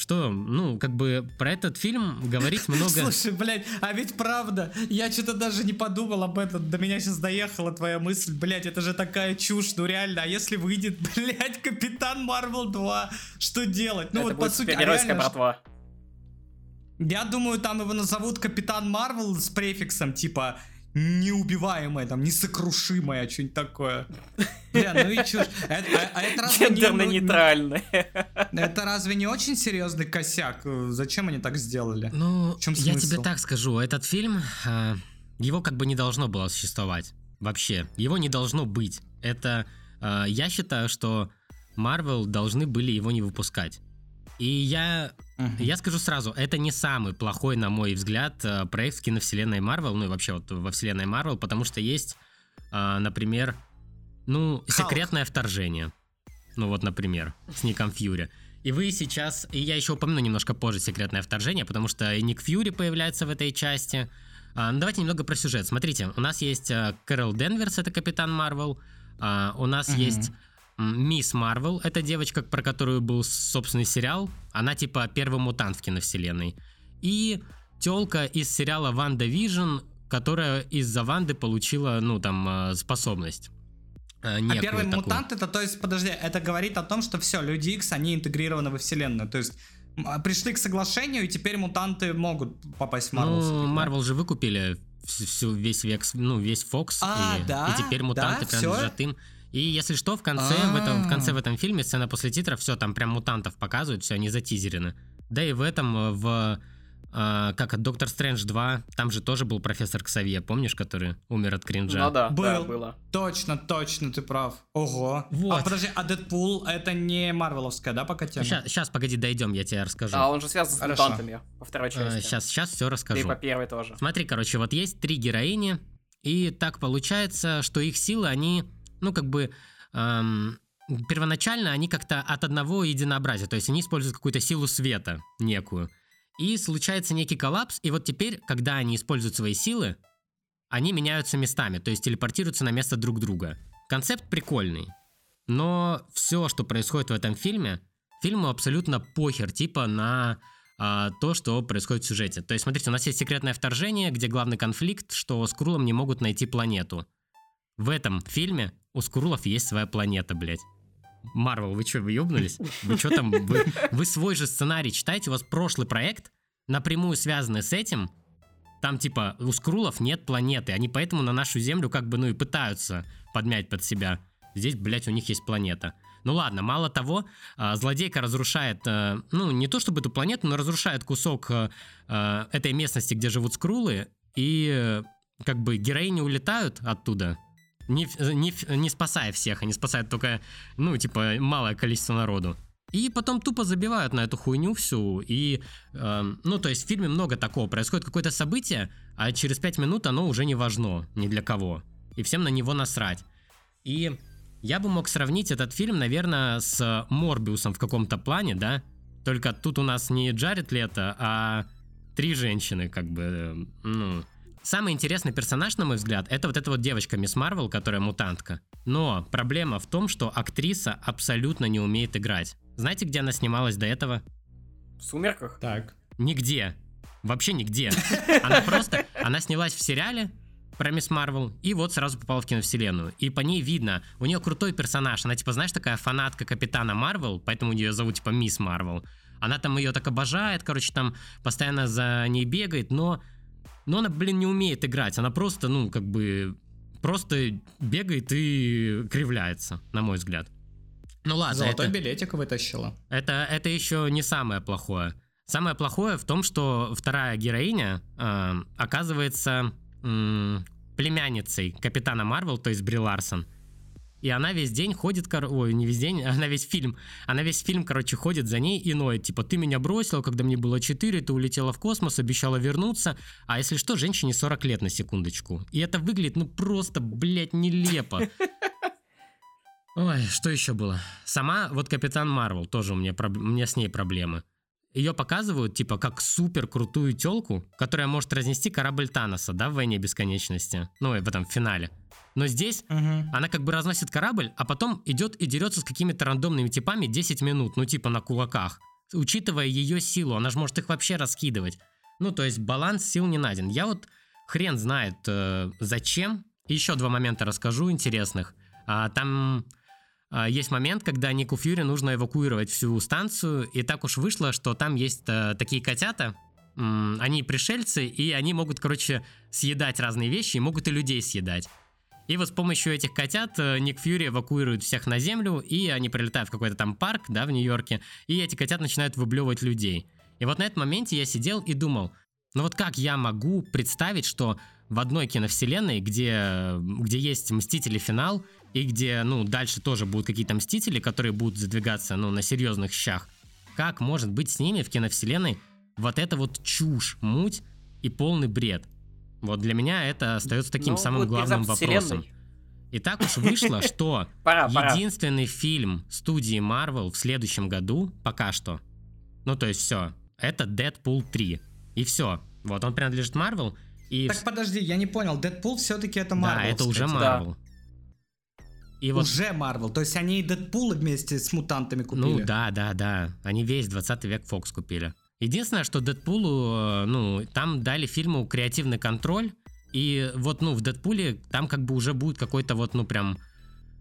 что, ну, как бы про этот фильм говорить много... (laughs) Слушай, блядь, а ведь правда, я что-то даже не подумал об этом, до меня сейчас доехала твоя мысль, блядь, это же такая чушь, ну реально, а если выйдет, (laughs) блядь, Капитан Марвел 2, что делать? Ну Это вот по сути, а реально, братва. я думаю, там его назовут Капитан Марвел с префиксом, типа, неубиваемая, там, несокрушимая, что-нибудь такое. (laughs) Бля, ну и чушь. Это, а- а это разве не- ну, Гендерно-нейтральная. Это разве не очень серьезный косяк? Э, Зачем они так сделали? Ну, В чем я тебе так скажу, этот фильм, а, его как бы не должно было существовать. Вообще, его не должно быть. Это, а, я считаю, что Marvel должны были его не выпускать. И я, я скажу сразу, это не самый плохой, на мой взгляд, э, проект в киновселенной Marvel, ну и вообще вот во вселенной Marvel, потому что есть, а, например, ну, Халк. секретное вторжение. Ну вот, например, с Ником Фьюри. И вы сейчас, и я еще упомяну немножко позже секретное вторжение, потому что и Ник Фьюри появляется в этой части. А, ну, давайте немного про сюжет. Смотрите, у нас есть а, Кэрол Денверс, это Капитан Марвел. А, у нас Мгм. есть Мисс Марвел, это девочка, про которую был собственный сериал. Она типа первый мутант в киновселенной. И телка из сериала WandaVision, которая из-за Ванды получила, ну, там, а, способность. А, А первый такую. мутант это, то есть, подожди, это говорит о том, что все, люди X, они интегрированы во вселенную. То есть а, пришли к соглашению, и теперь мутанты могут попасть в Марвел. Ну, Марвел же выкупили вс- всю, весь векс, ну, весь Фокс, А, и, да? и теперь мутанты Да? принадлежат им. И если что, в конце, в, этом, в конце А. в этом фильме, сцена после титров, все, там прям мутантов показывают, все, они затизерены. Да и в этом, э, в, э, как от Доктор Стрэндж 2, там же тоже был профессор Ксавье, помнишь, который умер от кринжа? Ну да, Был. да, было. Точно, точно, ты прав. Ого. Вот. А подожди, а Дэдпул это не марвеловская, да, пока тема? Сейчас, погоди, дойдем, я тебе расскажу. А он же связан с Хорошо. мутантами по второй части. сейчас, сейчас все Да и расскажу. по первой тоже. Смотри, короче, вот есть три героини, и так получается, что их силы, они, ну, как бы, эм, первоначально они как-то от одного единообразия, то есть они используют какую-то силу света некую. И случается некий коллапс, и вот теперь, когда они используют свои силы, они меняются местами, то есть телепортируются на место друг друга. Концепт прикольный, но все, что происходит в этом фильме, фильму абсолютно похер, типа на а, то, что происходит в сюжете. То есть, смотрите, у нас есть секретное вторжение, где главный конфликт, что Скрулом не могут найти планету. В этом фильме у Скрулов есть своя планета, блядь. Марвел, вы что, вы ёбнулись? Вы что там? Вы, вы свой же сценарий читаете, у вас прошлый проект напрямую связанный с этим. Там типа у Скрулов нет планеты, они поэтому на нашу Землю как бы ну и пытаются подмять под себя. Здесь, блядь, у них есть планета. Ну ладно, мало того, а, злодейка разрушает, э, ну не то чтобы эту планету, но разрушает кусок э, э, этой местности, где живут скрулы, и как бы героини улетают оттуда, не, ф- не, ф- не спасая всех, они спасают только, ну типа, малое количество народу. И потом тупо забивают на эту хуйню всю. И, эм, ну, то есть в фильме много такого. Происходит какое-то событие, а через пять минут оно уже не важно ни для кого. И всем на него насрать. И я бы мог сравнить этот фильм, наверное, с Морбиусом в каком-то плане, да? Только тут у нас не Джаред Лето, а три женщины, как бы, э, ну... Самый интересный персонаж, на мой взгляд, это вот эта вот девочка Мисс Марвел, которая мутантка. Но проблема в том, что актриса абсолютно не умеет играть. Знаете, где она снималась до этого? В сумерках? Так. Нигде. Вообще нигде. (laughs) Она просто, она снялась в сериале про Мисс Марвел, и вот сразу попала в киновселенную. И по ней видно, у нее крутой персонаж. Она, типа, знаешь, такая фанатка Капитана Марвел, поэтому ее зовут, типа, Мисс Марвел. Она там ее так обожает, короче, там постоянно за ней бегает, но, но она, блин, не умеет играть. Она просто, ну, как бы просто бегает и кривляется, на мой взгляд. Ну ладно. Золотой это, билетик вытащила. Это, это еще не самое плохое. Самое плохое в том, что вторая героиня э, оказывается э, племянницей капитана Марвел, то есть Бри Ларсон. И она весь день ходит, кор... ой, не весь день, (laughs) она весь фильм, она весь фильм, короче, ходит за ней и ноет, типа, ты меня бросила, когда мне было 4, ты улетела в космос, обещала вернуться, а если что, женщине 40 лет на секундочку. И это выглядит, ну, просто, блядь, нелепо. (laughs) Ой, что еще было? Сама вот Капитан Марвел, тоже у меня, проб... у меня с ней проблемы. Ее показывают, типа, как супер крутую телку, которая может разнести корабль Таноса, да, в «Войне бесконечности». Ну, и в этом финале. Но здесь Угу. она как бы разносит корабль, а потом идет и дерется с какими-то рандомными типами 10 минут, ну типа на кулаках. Учитывая ее силу, она же может их вообще раскидывать. Ну, то есть баланс сил не найден. Я вот хрен знает э, зачем. Еще два момента расскажу интересных. А, там а, есть момент, когда Нику Фьюри нужно эвакуировать всю станцию, и так уж вышло, что там есть э, такие котята, они пришельцы, и они могут, короче, съедать разные вещи, и могут и людей съедать. И вот с помощью этих котят э, Ник Фьюри эвакуирует всех на землю, и они прилетают в какой-то там парк, да, в Нью-Йорке, и эти котят начинают выблевывать людей. И вот на этом моменте я сидел и думал, ну вот как я могу представить, что в одной киновселенной, где, где есть Мстители финал, и где, ну, дальше тоже будут какие-то Мстители, которые будут задвигаться, ну, на серьезных щах, как может быть с ними в киновселенной вот эта вот чушь, муть и полный бред? Вот для меня это остается таким Ну, самым главным вопросом. вселенной. И так уж вышло, (laughs) что Пора, пора. единственный фильм студии Marvel в следующем году, пока что, ну то есть все, это Дэдпул 3. И все. Вот он принадлежит Marvel, и Так подожди, я не понял, Дэдпул все-таки это да, Марвел. это уже Да. Marvel. И вот, Уже Марвел. То есть они и Дэдпула вместе с мутантами купили. ну да, да, да, они весь 20 век Fox купили. Единственное, что Дэдпулу, э, ну, там дали фильму креативный контроль, и вот, ну, в Дэдпуле там как бы уже будет какой-то вот, ну, прям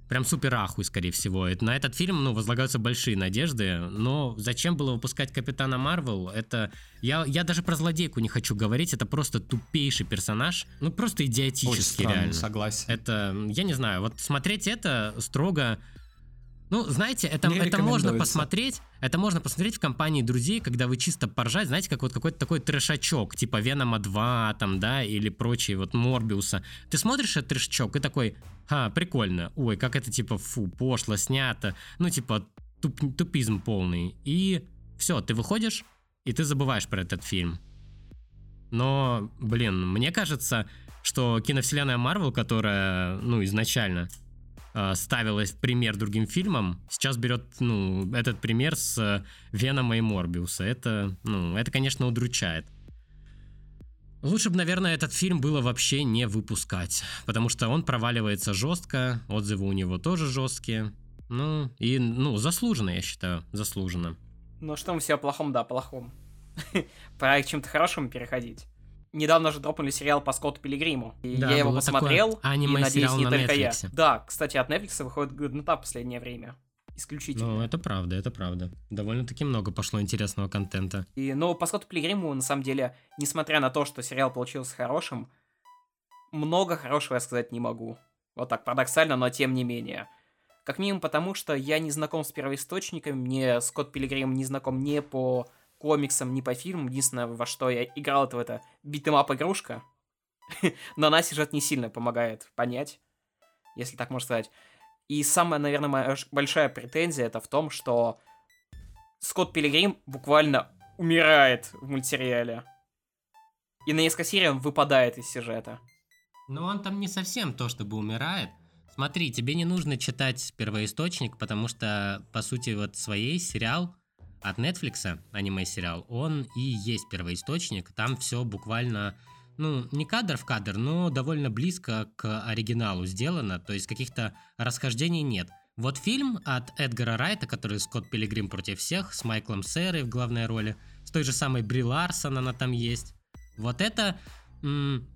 прям супер ахуй, скорее всего. Это, на этот фильм, ну, возлагаются большие надежды, но зачем было выпускать Капитана Марвел, это... Я, я даже про злодейку не хочу говорить, это просто тупейший персонаж, ну, просто Очень идиотический, странно, реально. согласен. Это, я не знаю, вот смотреть это строго... Ну, знаете, это, Не это можно посмотреть, это можно посмотреть в компании друзей, когда вы чисто поржать, знаете, как вот какой-то такой трешачок, типа Венома 2, там, да, или прочие, вот Морбиуса. Ты смотришь этот трешачок и такой, ха, прикольно, ой, как это, типа, фу, пошло, снято, ну, типа, туп- тупизм полный. И все, ты выходишь, и ты забываешь про этот фильм. Но, блин, мне кажется, что киновселенная Марвел, которая, ну, изначально э, ставилась в пример другим фильмам, сейчас берет, ну, этот пример с э, Венома и Морбиуса. Это, ну, это, конечно, удручает. Лучше бы, наверное, этот фильм было вообще не выпускать, потому что он проваливается жестко, отзывы у него тоже жесткие. Ну, и, ну, заслуженно, я считаю, заслуженно. Ну что мы все о плохом, да, плохом. (laughs) Пора к чем-то хорошему переходить. Недавно же дропнули сериал по Скотту Пилигриму. И Да, я его посмотрел, такое и, надеюсь, не на только я. Netflix. Да, кстати, от Netflix выходит годнота в последнее время. Исключительно. Ну, это правда, это правда. Довольно-таки много пошло интересного контента. И, но по Скотту Пилигриму, на самом деле, несмотря на то, что сериал получился хорошим, много хорошего я сказать не могу. Вот так парадоксально, но тем не менее. Как минимум потому, что я не знаком с первоисточниками, мне Скотт Пилигрим не знаком ни по комиксам, ни по фильмам. Единственное, во что я играл, это в это beat 'em up игрушка. (laughs) Но она сюжет не сильно помогает понять, если так можно сказать. И самая, наверное, моя большая претензия это в том, что Скотт Пилигрим буквально умирает в мультсериале. И на несколько серий он выпадает из сюжета. Но он там не совсем то, чтобы умирает. Смотри, тебе не нужно читать первоисточник, потому что, по сути, вот своей сериал от Netflix, аниме-сериал, он и есть первоисточник. Там все буквально, ну, не кадр в кадр, но довольно близко к оригиналу сделано. То есть каких-то расхождений нет. Вот фильм от Эдгара Райта, который Скотт Пилигрим против всех, с Майклом Сэрой в главной роли, с той же самой Бри Ларсон она там есть. Вот это... м,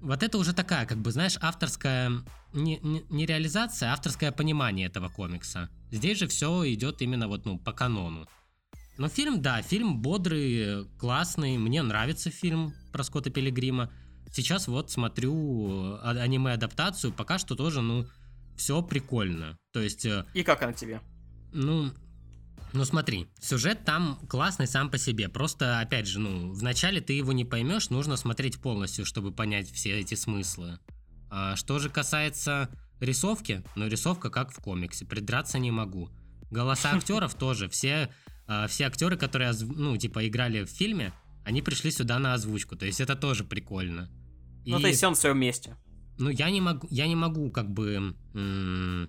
вот это уже такая, как бы, знаешь, авторская не, не, не реализация, а авторское понимание этого комикса. Здесь же все идет именно вот, ну, по канону. Но фильм, да, фильм бодрый, классный, мне нравится фильм про Скотта Пилигрима. сейчас вот смотрю а- аниме-адаптацию, пока что тоже, ну, все прикольно. То есть, э, И как она тебе? ну, ну смотри, сюжет там классный сам по себе. Просто, опять же, ну, вначале ты его не поймешь, нужно смотреть полностью, чтобы понять все эти смыслы. А что же касается рисовки, ну, рисовка как в комиксе, придраться не могу. Голоса (laughs) актеров тоже, все, а, все актеры, которые, ну, типа, играли в фильме, они пришли сюда на озвучку, то есть это тоже прикольно. Ну, И- то есть все на своем месте. ну, я не могу, я не могу как бы м,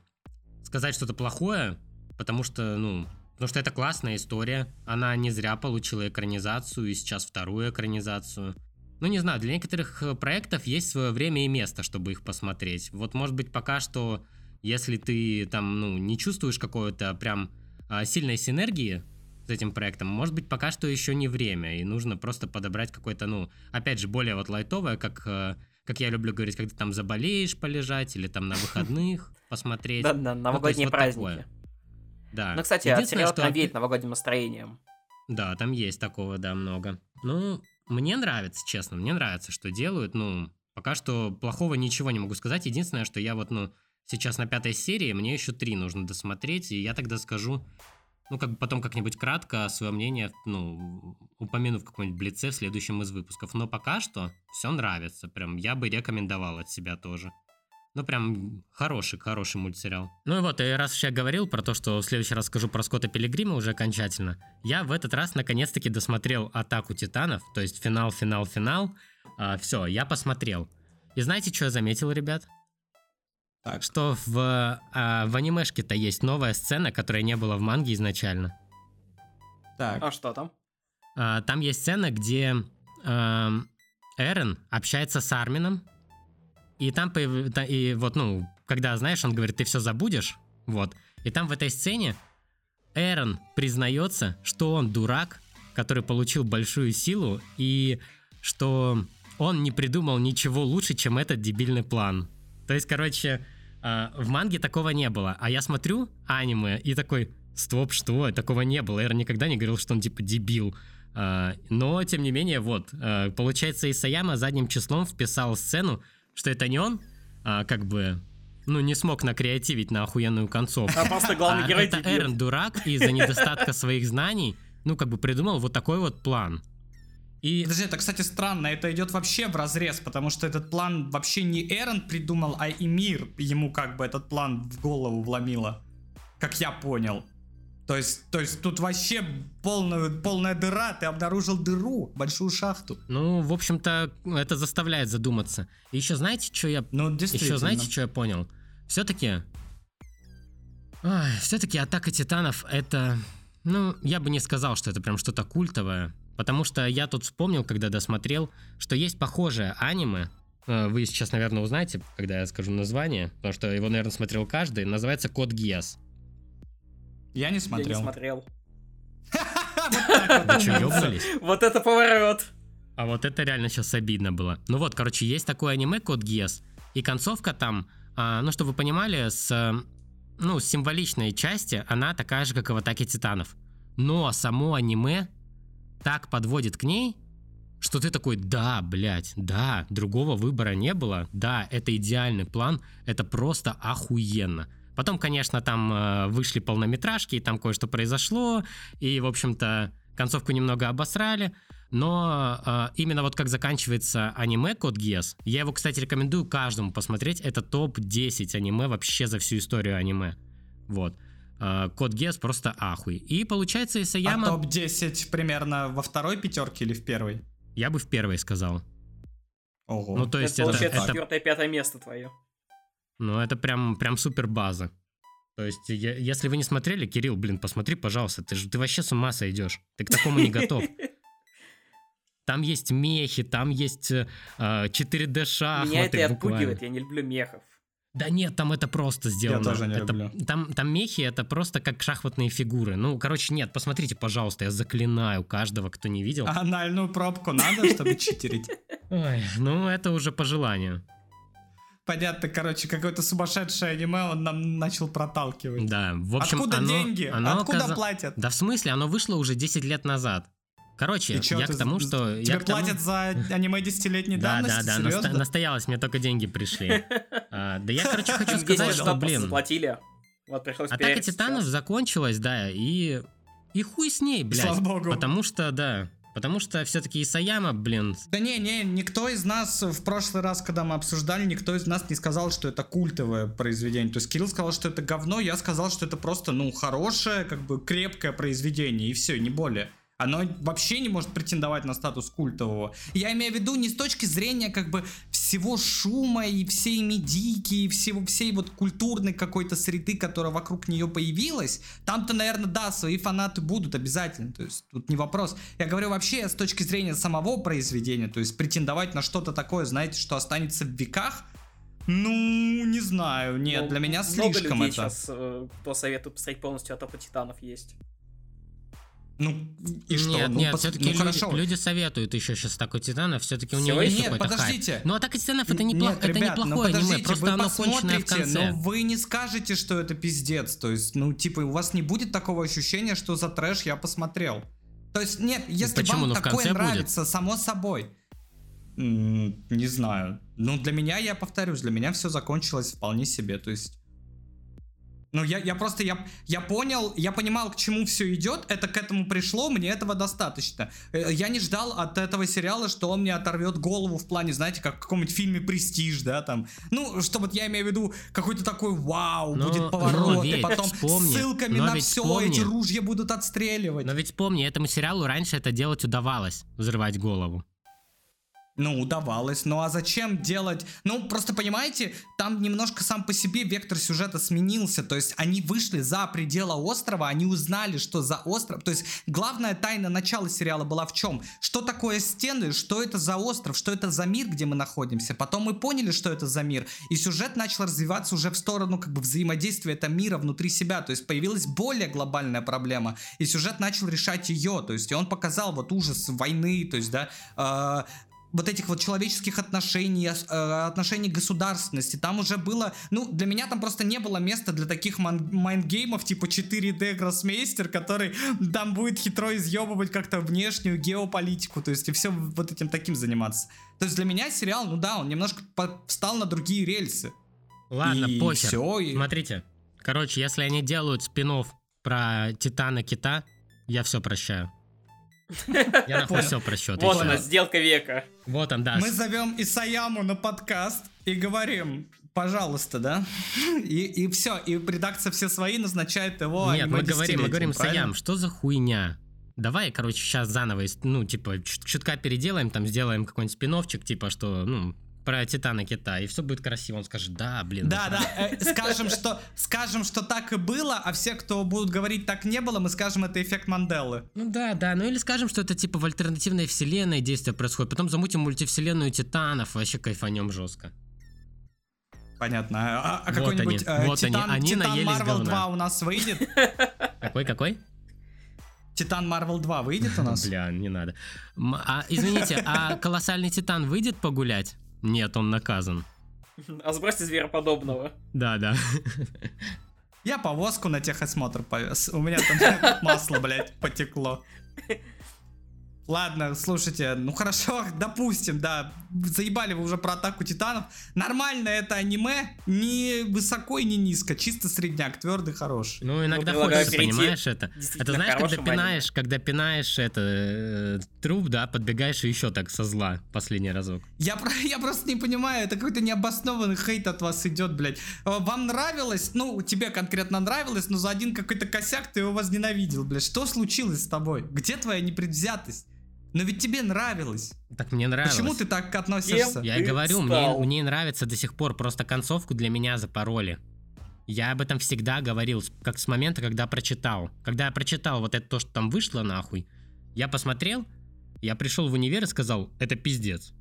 сказать что-то плохое, потому что, ну, потому что это классная история. Она не зря получила экранизацию и сейчас вторую экранизацию. Ну, не знаю, для некоторых э, проектов есть свое время и место, чтобы их посмотреть. Вот, может быть, пока что, если ты там, ну, не чувствуешь какой-то прям а, сильной синергии этим проектом, может быть, пока что еще не время, и нужно просто подобрать какой-то, ну, опять же, более вот лайтовое, как э, как я люблю говорить, когда ты там заболеешь полежать или там на выходных (laughs) посмотреть. Да, на новогодние вот праздники. Да. Ну, кстати, сериала что- прям веет новогодним настроением. Да, там есть такого, да, много. Ну, мне нравится, честно, мне нравится, что делают. Ну, пока что плохого ничего не могу сказать. Единственное, что я вот, ну, сейчас на пятой серии, мне еще три нужно досмотреть, и я тогда скажу, ну, как бы потом как-нибудь кратко свое мнение, ну, упомяну в каком-нибудь блице в следующем из выпусков. Но пока что все нравится, прям я бы рекомендовал от себя тоже. Ну, прям хороший, хороший мультсериал. Ну и вот, и раз уж я говорил про то, что в следующий раз скажу про Скотта Пилигрима уже окончательно, я в этот раз наконец-таки досмотрел «Атаку титанов», то есть финал, финал, финал. все, я посмотрел. И знаете, что я заметил, ребят? Так. Что в, а, в анимешке-то есть новая сцена, которая не была в манге изначально. Так. А что там? А, там есть сцена, где эм, Эрен общается с Армином, и там появ- и вот, ну, когда, знаешь, он говорит, ты все забудешь, вот, и там в этой сцене Эрен признается, что он дурак, который получил большую силу, и что он не придумал ничего лучше, чем этот дебильный план. То есть, короче, а, в манге такого не было, а я смотрю аниме и такой, стоп, что? Такого не было. Эрен никогда не говорил, что он типа дебил. А, но, тем не менее, вот, а, получается, Исаяма задним числом вписал сцену, что это не он, а, как бы, ну, не смог накреативить на охуенную концовку. А просто главный А герой это. Эрен дурак из-за недостатка своих знаний, ну, как бы придумал вот такой вот план. И Подожди, это, кстати, странно, это идет вообще в разрез, потому что этот план вообще не Эрон придумал, а и мир ему как бы этот план в голову вломило. Как я понял. То есть, то есть тут вообще полная, полная дыра, ты обнаружил дыру, большую шахту. Ну, в общем-то, это заставляет задуматься. И еще знаете, что я... Ну. Еще знаете, что я понял? Все-таки... Все-таки Атака Титанов это... Ну, я бы не сказал, что это прям что-то культовое. Потому что я тут вспомнил, когда досмотрел, что есть похожее аниме. Э, Вы сейчас, наверное, узнаете, когда я скажу название. Потому что его, наверное, смотрел каждый. Называется Код Гиас. Я не Я не смотрел. смотрел. Вы что, ёбнулись? (laughs) Вот это поворот. А вот это реально сейчас обидно было. Ну вот, короче, есть такое аниме Код Гиас, и концовка там, а, ну, чтобы вы понимали, с, ну, с символичной части она такая же, как и в Атаке Титанов. Но само аниме так подводит к ней, что ты такой, да, блядь, да, другого выбора не было, да, это идеальный план, это просто охуенно. Потом, конечно, там э, вышли полнометражки, и там кое-что произошло, и, в общем-то, концовку немного обосрали, но э, именно вот как заканчивается аниме Код Гиас, я его, кстати, рекомендую каждому посмотреть, это топ-10 аниме вообще за всю историю аниме. Вот. Э, Код Гиас просто ахуй. И получается А Исаяма... топ-10 примерно во второй пятерке или в первой? Я бы в первой сказал. Ого. Ну, то есть это получается это, четвертое, пятое место твое. ну, это прям, прям супер база. То есть, я- если вы не смотрели, Кирилл, блин, посмотри, пожалуйста, ты же ты вообще с ума сойдешь. Ты к такому не готов. (laughs) Там есть мехи, там есть э, 4D шахматы. Меня это и отпугивает, я не люблю мехов. Да нет, там это просто сделано. тоже не Это- люблю. Там, там мехи это просто как шахматные фигуры. Ну, короче, нет, посмотрите, пожалуйста, я заклинаю каждого, кто не видел. А Анальную пробку надо, чтобы читерить? Ой, ну, это уже по желанию. Понятно, короче, какое-то сумасшедшее аниме он нам начал проталкивать. Да, в общем, Откуда оно- деньги? оно Откуда оказа- платят? Да в смысле, оно вышло уже 10 лет назад. Короче, И я ты к тому, что... я Тебе к тому- платят за аниме десятилетней Да, давности? да, да, наста- Серьезно? настоялось, мне только деньги пришли. (laughs) А, Да я, короче, хочу Им 10 сказать, что, блин, заплатили. Вот пришлось Атака Титанов закончилась, да, и... И хуй с ней, блядь. Слава богу. Потому что, да, потому что все-таки Исаяма, блин, Да не, не, никто из нас в прошлый раз, когда мы обсуждали, никто из нас не сказал, что это культовое произведение. То есть Кирилл сказал, что это говно, я сказал, что это просто, ну, хорошее, как бы крепкое произведение, и все, не более. Оно вообще не может претендовать на статус культового. Я имею в виду не с точки зрения как бы всего шума и всей медики, и всего, всей вот культурной какой-то среды, которая вокруг нее появилась. Там-то, наверное, да, свои фанаты будут обязательно. То есть тут не вопрос. Я говорю вообще с точки зрения самого произведения, то есть претендовать на что-то такое, знаете, что останется в веках, ну, не знаю, нет, Ну, для меня много слишком людей это. сейчас, э, кто советует посмотреть полностью Атаку Титанов, есть. Ну, и что? Нет, ну, нет, пос- все-таки ну, люди, хорошо. люди советуют еще сейчас такой Титанов, все-таки у него есть нет, какой-то подождите. хайп. Ну, Атака Титанов это, неплох- Нет, это ребят, ну неплохое аниме, подождите, просто вы оно конченое в посмотрите, конце. но вы не скажете, что это пиздец. То есть, ну, типа, у вас не будет такого ощущения, что за трэш я посмотрел. То есть, нет, если почему? вам Ну, такое будет. нравится, само собой. М, Не знаю. Ну, для меня, я повторюсь, для меня все закончилось вполне себе. То есть, ну, я, я просто, я, я понял, я понимал, к чему все идет, это к этому пришло, мне этого достаточно. Э, Я не ждал от этого сериала, что он мне оторвет голову в плане, знаете, как в каком-нибудь фильме «Престиж», да, там. Ну, что вот я имею в виду, какой-то такой вау, Но- будет но поворот, и ведь потом вспомни, ссылками но на все вспомни. эти ружья будут отстреливать. Но ведь вспомни, этому сериалу раньше это делать удавалось, взрывать голову. Ну, удавалось. Ну а зачем делать? Ну, просто понимаете, там немножко сам по себе вектор сюжета сменился. То есть они вышли за пределы острова, они узнали, что за остров. То есть главная тайна начала сериала была в чем? Что такое стены, что это за остров, что это за мир, где мы находимся. Потом мы поняли, что это за мир. И сюжет начал развиваться уже в сторону как бы взаимодействия этого мира внутри себя. То есть появилась более глобальная проблема. И сюжет начал решать ее. То есть и он показал вот ужас войны, то есть, да, э, вот этих вот человеческих отношений, э, отношений государственности. Там уже было, ну, для меня там просто не было места для таких mind game ов типа 4D Гроссмейстер, который там будет хитро изъебывать как-то внешнюю геополитику, то есть и все вот этим таким заниматься. То есть для меня сериал, ну да, он немножко встал на другие рельсы. Ладно, И похер. всё, и- Смотрите, короче, если они делают спин про Титана Кита, я все прощаю. Я нахуй все прощу. Вот она, сделка века. Вот он, да. Мы зовем Исаяму на подкаст и говорим, пожалуйста, да? (laughs) И, и все, и редакция все свои назначает его Нет, мы говорим, мы говорим, десятилетием, правильно? Саям, что за хуйня? Давай, короче, сейчас заново, ну, типа, чут- чутка переделаем, там, сделаем какой-нибудь спиновчик, типа, что, ну, про Титана Кита, и все будет красиво. Он скажет, да, блин. Да, вы да, э, скажем, что, скажем, что так и было, а все, кто будут говорить так не было, мы скажем, это эффект Манделы. Ну да, да, ну или скажем, что это типа в альтернативной вселенной действие происходит, потом замутим мультивселенную Титанов, вообще кайфанем жестко. Понятно. А, а Вот какой-нибудь они, э, вот они, Титан, они Титан наелись Марвел говна. 2 у нас выйдет? Какой-какой? Титан Марвел 2 выйдет у нас? Бля, не надо. А, извините, а колоссальный Титан выйдет погулять? Нет, он наказан. (laughs) А сбросьте звероподобного. Да, да. Я повозку на техосмотр повез. У меня там (laughs) масло, блядь, потекло. (laughs) Ладно, слушайте, ну хорошо, (laughs) допустим, да, заебали вы уже про атаку титанов. Нормально это аниме, не высоко и не низко, чисто средняк, твердый, хороший. Ну, иногда предлагаю хочется, перейти понимаешь, это. Это знаешь, когда аниме. пинаешь, когда пинаешь это э, труп, да, подбегаешь и еще так со зла последний разок. Я, про- (laughs) я просто не понимаю, это какой-то необоснованный хейт от вас идет, блядь. Э, Вам нравилось, ну, тебе конкретно нравилось, но за один какой-то косяк ты его возненавидел, блядь. Что случилось с тобой? Где твоя непредвзятость? Но ведь тебе нравилось. Так мне нравилось. Почему ты так относишься? Кем? Я и говорю, мне, стал. мне нравится до сих пор, просто концовку для меня запороли. Я об этом всегда говорил, как с момента, когда прочитал. Когда я прочитал вот это то, что там вышло нахуй, я посмотрел, я пришел в универ и сказал, это пиздец.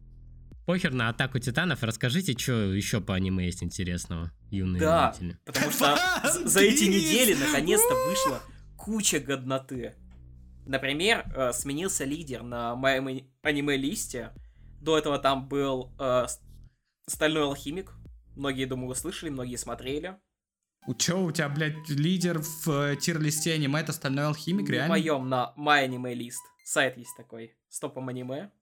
Похер на атаку титанов, расскажите, что еще по аниме есть интересного, юные Да. зрители. Потому что за эти недели наконец-то вышла куча годноты. Например, э, сменился лидер на моем ани- аниме-листе. До этого там был э, с- Стальной Алхимик. Многие, думаю, слышали, многие смотрели. У чё у тебя, блядь, лидер в э, тир-листе аниме, это стальной алхимик, В реально? моем на My Anime List сайт есть такой, стопом аниме.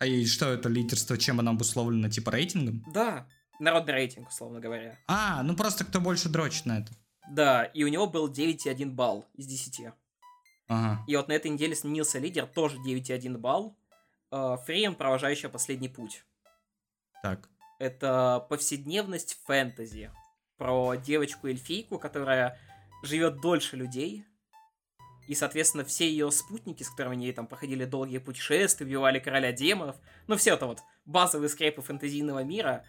А и что это лидерство, чем оно обусловлено, типа рейтингом? Да, народный рейтинг, условно говоря. А, ну просто кто больше дрочит на это. Да, и у него был 9,1 балл из 10. Ага. И вот на этой неделе сменился лидер, тоже 9,1 балл. Э, Фрейм, провожающая последний путь. Так. Это повседневность фэнтези. Про девочку-эльфийку, которая живет дольше людей. И, соответственно, все ее спутники, с которыми они там проходили долгие путешествия, убивали короля демонов, ну все это вот базовые скрепы фэнтезийного мира,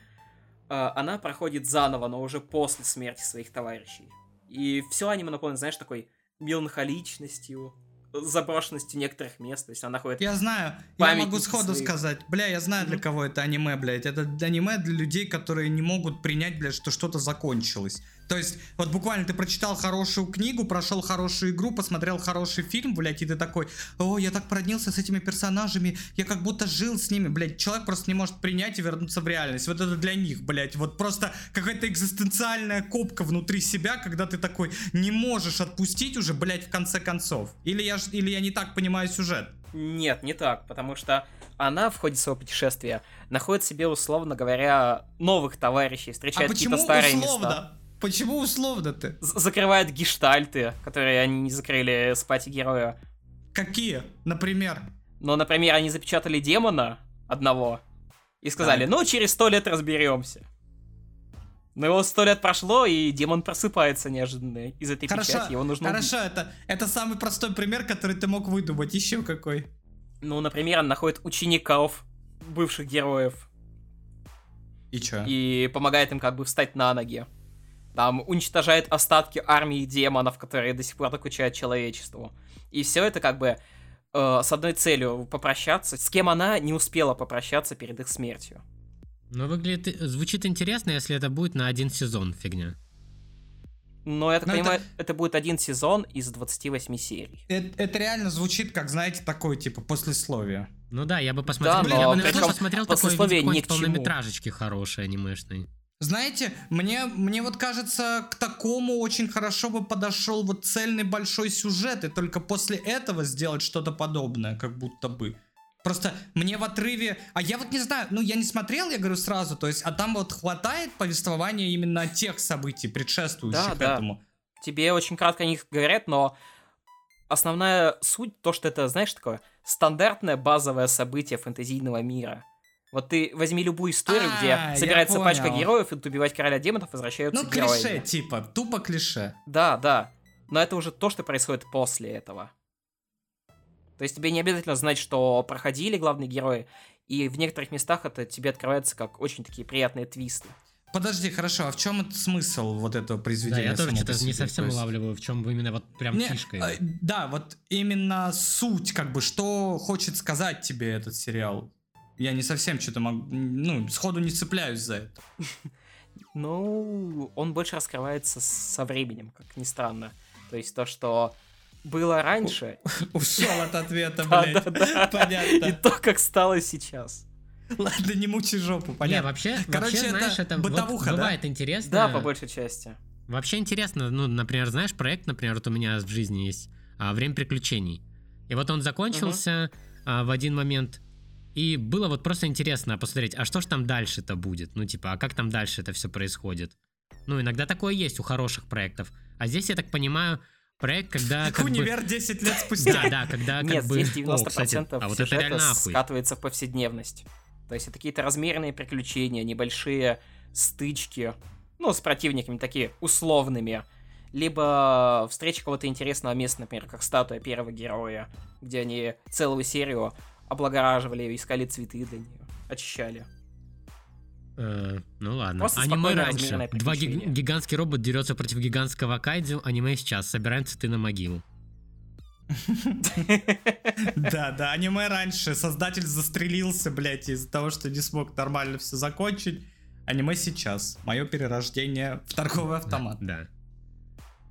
э, она проходит заново, но уже после смерти своих товарищей. И все аниме наполнено, знаешь, такой меланхоличностью, заброшенностью некоторых мест. То есть она находит Я знаю, я могу сходу своих. сказать. Бля, я знаю, для кого это аниме, блядь. Это аниме для людей, которые не могут принять, блядь, что что-то закончилось. То есть, вот буквально ты прочитал хорошую книгу, прошел хорошую игру, посмотрел хороший фильм, блядь, и ты такой, о, я так проднился с этими персонажами, я как будто жил с ними, блядь. Человек просто не может принять и вернуться в реальность. Вот это для них, блядь. Вот просто какая-то экзистенциальная копка внутри себя, когда ты такой не можешь отпустить уже, блядь, в конце концов. Или я, или я не так понимаю сюжет. Нет, не так, потому что она в ходе своего путешествия находит себе, условно говоря, новых товарищей, А встречает почему какие-то старые условно? места. Почему условно ты? З- Закрывает гештальты, которые они не закрыли с пати героя. Какие? Например? Но, например, они запечатали демона одного и сказали, Так. ну, через сто лет разберемся. Но его сто лет прошло, и демон просыпается неожиданно из этой Хорошо, печати, его нужно убить. Хорошо, это, это самый простой пример, который ты мог выдумать. Еще какой? Ну, например, он находит учеников бывших героев И чё? и помогает им как бы встать на ноги. Там уничтожает остатки армии демонов, которые до сих пор докучают человечеству. И все это как бы э, с одной целью попрощаться, с кем она не успела попрощаться перед их смертью. Ну, выглядит, звучит интересно, если это будет на один сезон фигня. Но я так Но это- понимаю, это... будет один сезон из 28 серий. Это, это реально звучит, как, знаете, такое, типа, послесловие. Ну да, я бы посмотрел, Да, я но бы, наверное, посмотрел чему. полнометражечки хорошей анимешной. Знаете, мне, мне вот кажется, к такому очень хорошо бы подошел вот цельный большой сюжет, и только после этого сделать что-то подобное, как будто бы. Просто мне в отрыве... А я вот не знаю, ну я не смотрел, я говорю сразу, то есть, а там вот хватает повествования именно тех событий, предшествующих Да, да. этому. Тебе очень кратко о них говорят, но основная суть то, что это, знаешь, такое стандартное базовое событие фэнтезийного мира. Вот ты возьми любую историю, А, где я собирается пачка героев, идут убивать короля демонов, возвращаются Ну, героями. клише, типа, тупо клише. Да, да. Но это уже то, что происходит после этого. То есть тебе не обязательно знать, что проходили главные герои, и в некоторых местах это тебе открывается как очень такие приятные твисты. Подожди, хорошо, а в чем смысл вот этого Да, произведения? я тоже что-то не совсем есть- улавливаю, в чем именно вот прям Не, фишка. а, его. да, вот именно суть, как бы, что хочет сказать тебе этот сериал. Я не совсем что-то могу, ну, сходу не цепляюсь за это. (laughs) Ну, он больше раскрывается со временем, как ни странно. То есть то, что было раньше, (laughs) Ушел от ответа, блядь. да. (laughs) и Понятно. то, как стало сейчас. Ладно, не мучи жопу, Не, понятно. вообще, Короче, вообще, это знаешь, это вот бытовуха, да? бывает интересно. Да, по большей части. Вообще интересно, ну, например, знаешь, проект, например, вот у меня в жизни есть а, «Время приключений». И вот он закончился а, в один момент, и было вот просто интересно посмотреть, а что ж там дальше-то будет? Ну, типа, а как там дальше это все происходит? Ну, иногда такое есть у хороших проектов. А здесь, я так понимаю, проект, когда (laughs) как бы... Универ 10 лет (laughs) спустя. Да, да, когда как Нет, бы... здесь 90% О, кстати, а вот это сюжета реально ахуй. скатывается в повседневность. То есть это какие-то размеренные приключения, небольшие стычки, ну, с противниками такие условными. Либо встреча какого-то интересного места, например, как статуя первого героя, где они целую серию облагораживали, искали цветы для нее, очищали. Э, ну ладно. Просто аниме раньше. Два гигантский робот дерется против гигантского кайдзю. Аниме сейчас. Собираем цветы на могилу. Да, да, аниме раньше. Создатель застрелился, блядь, из-за того, что не смог нормально все закончить. Аниме сейчас. Мое перерождение в торговый автомат. Да.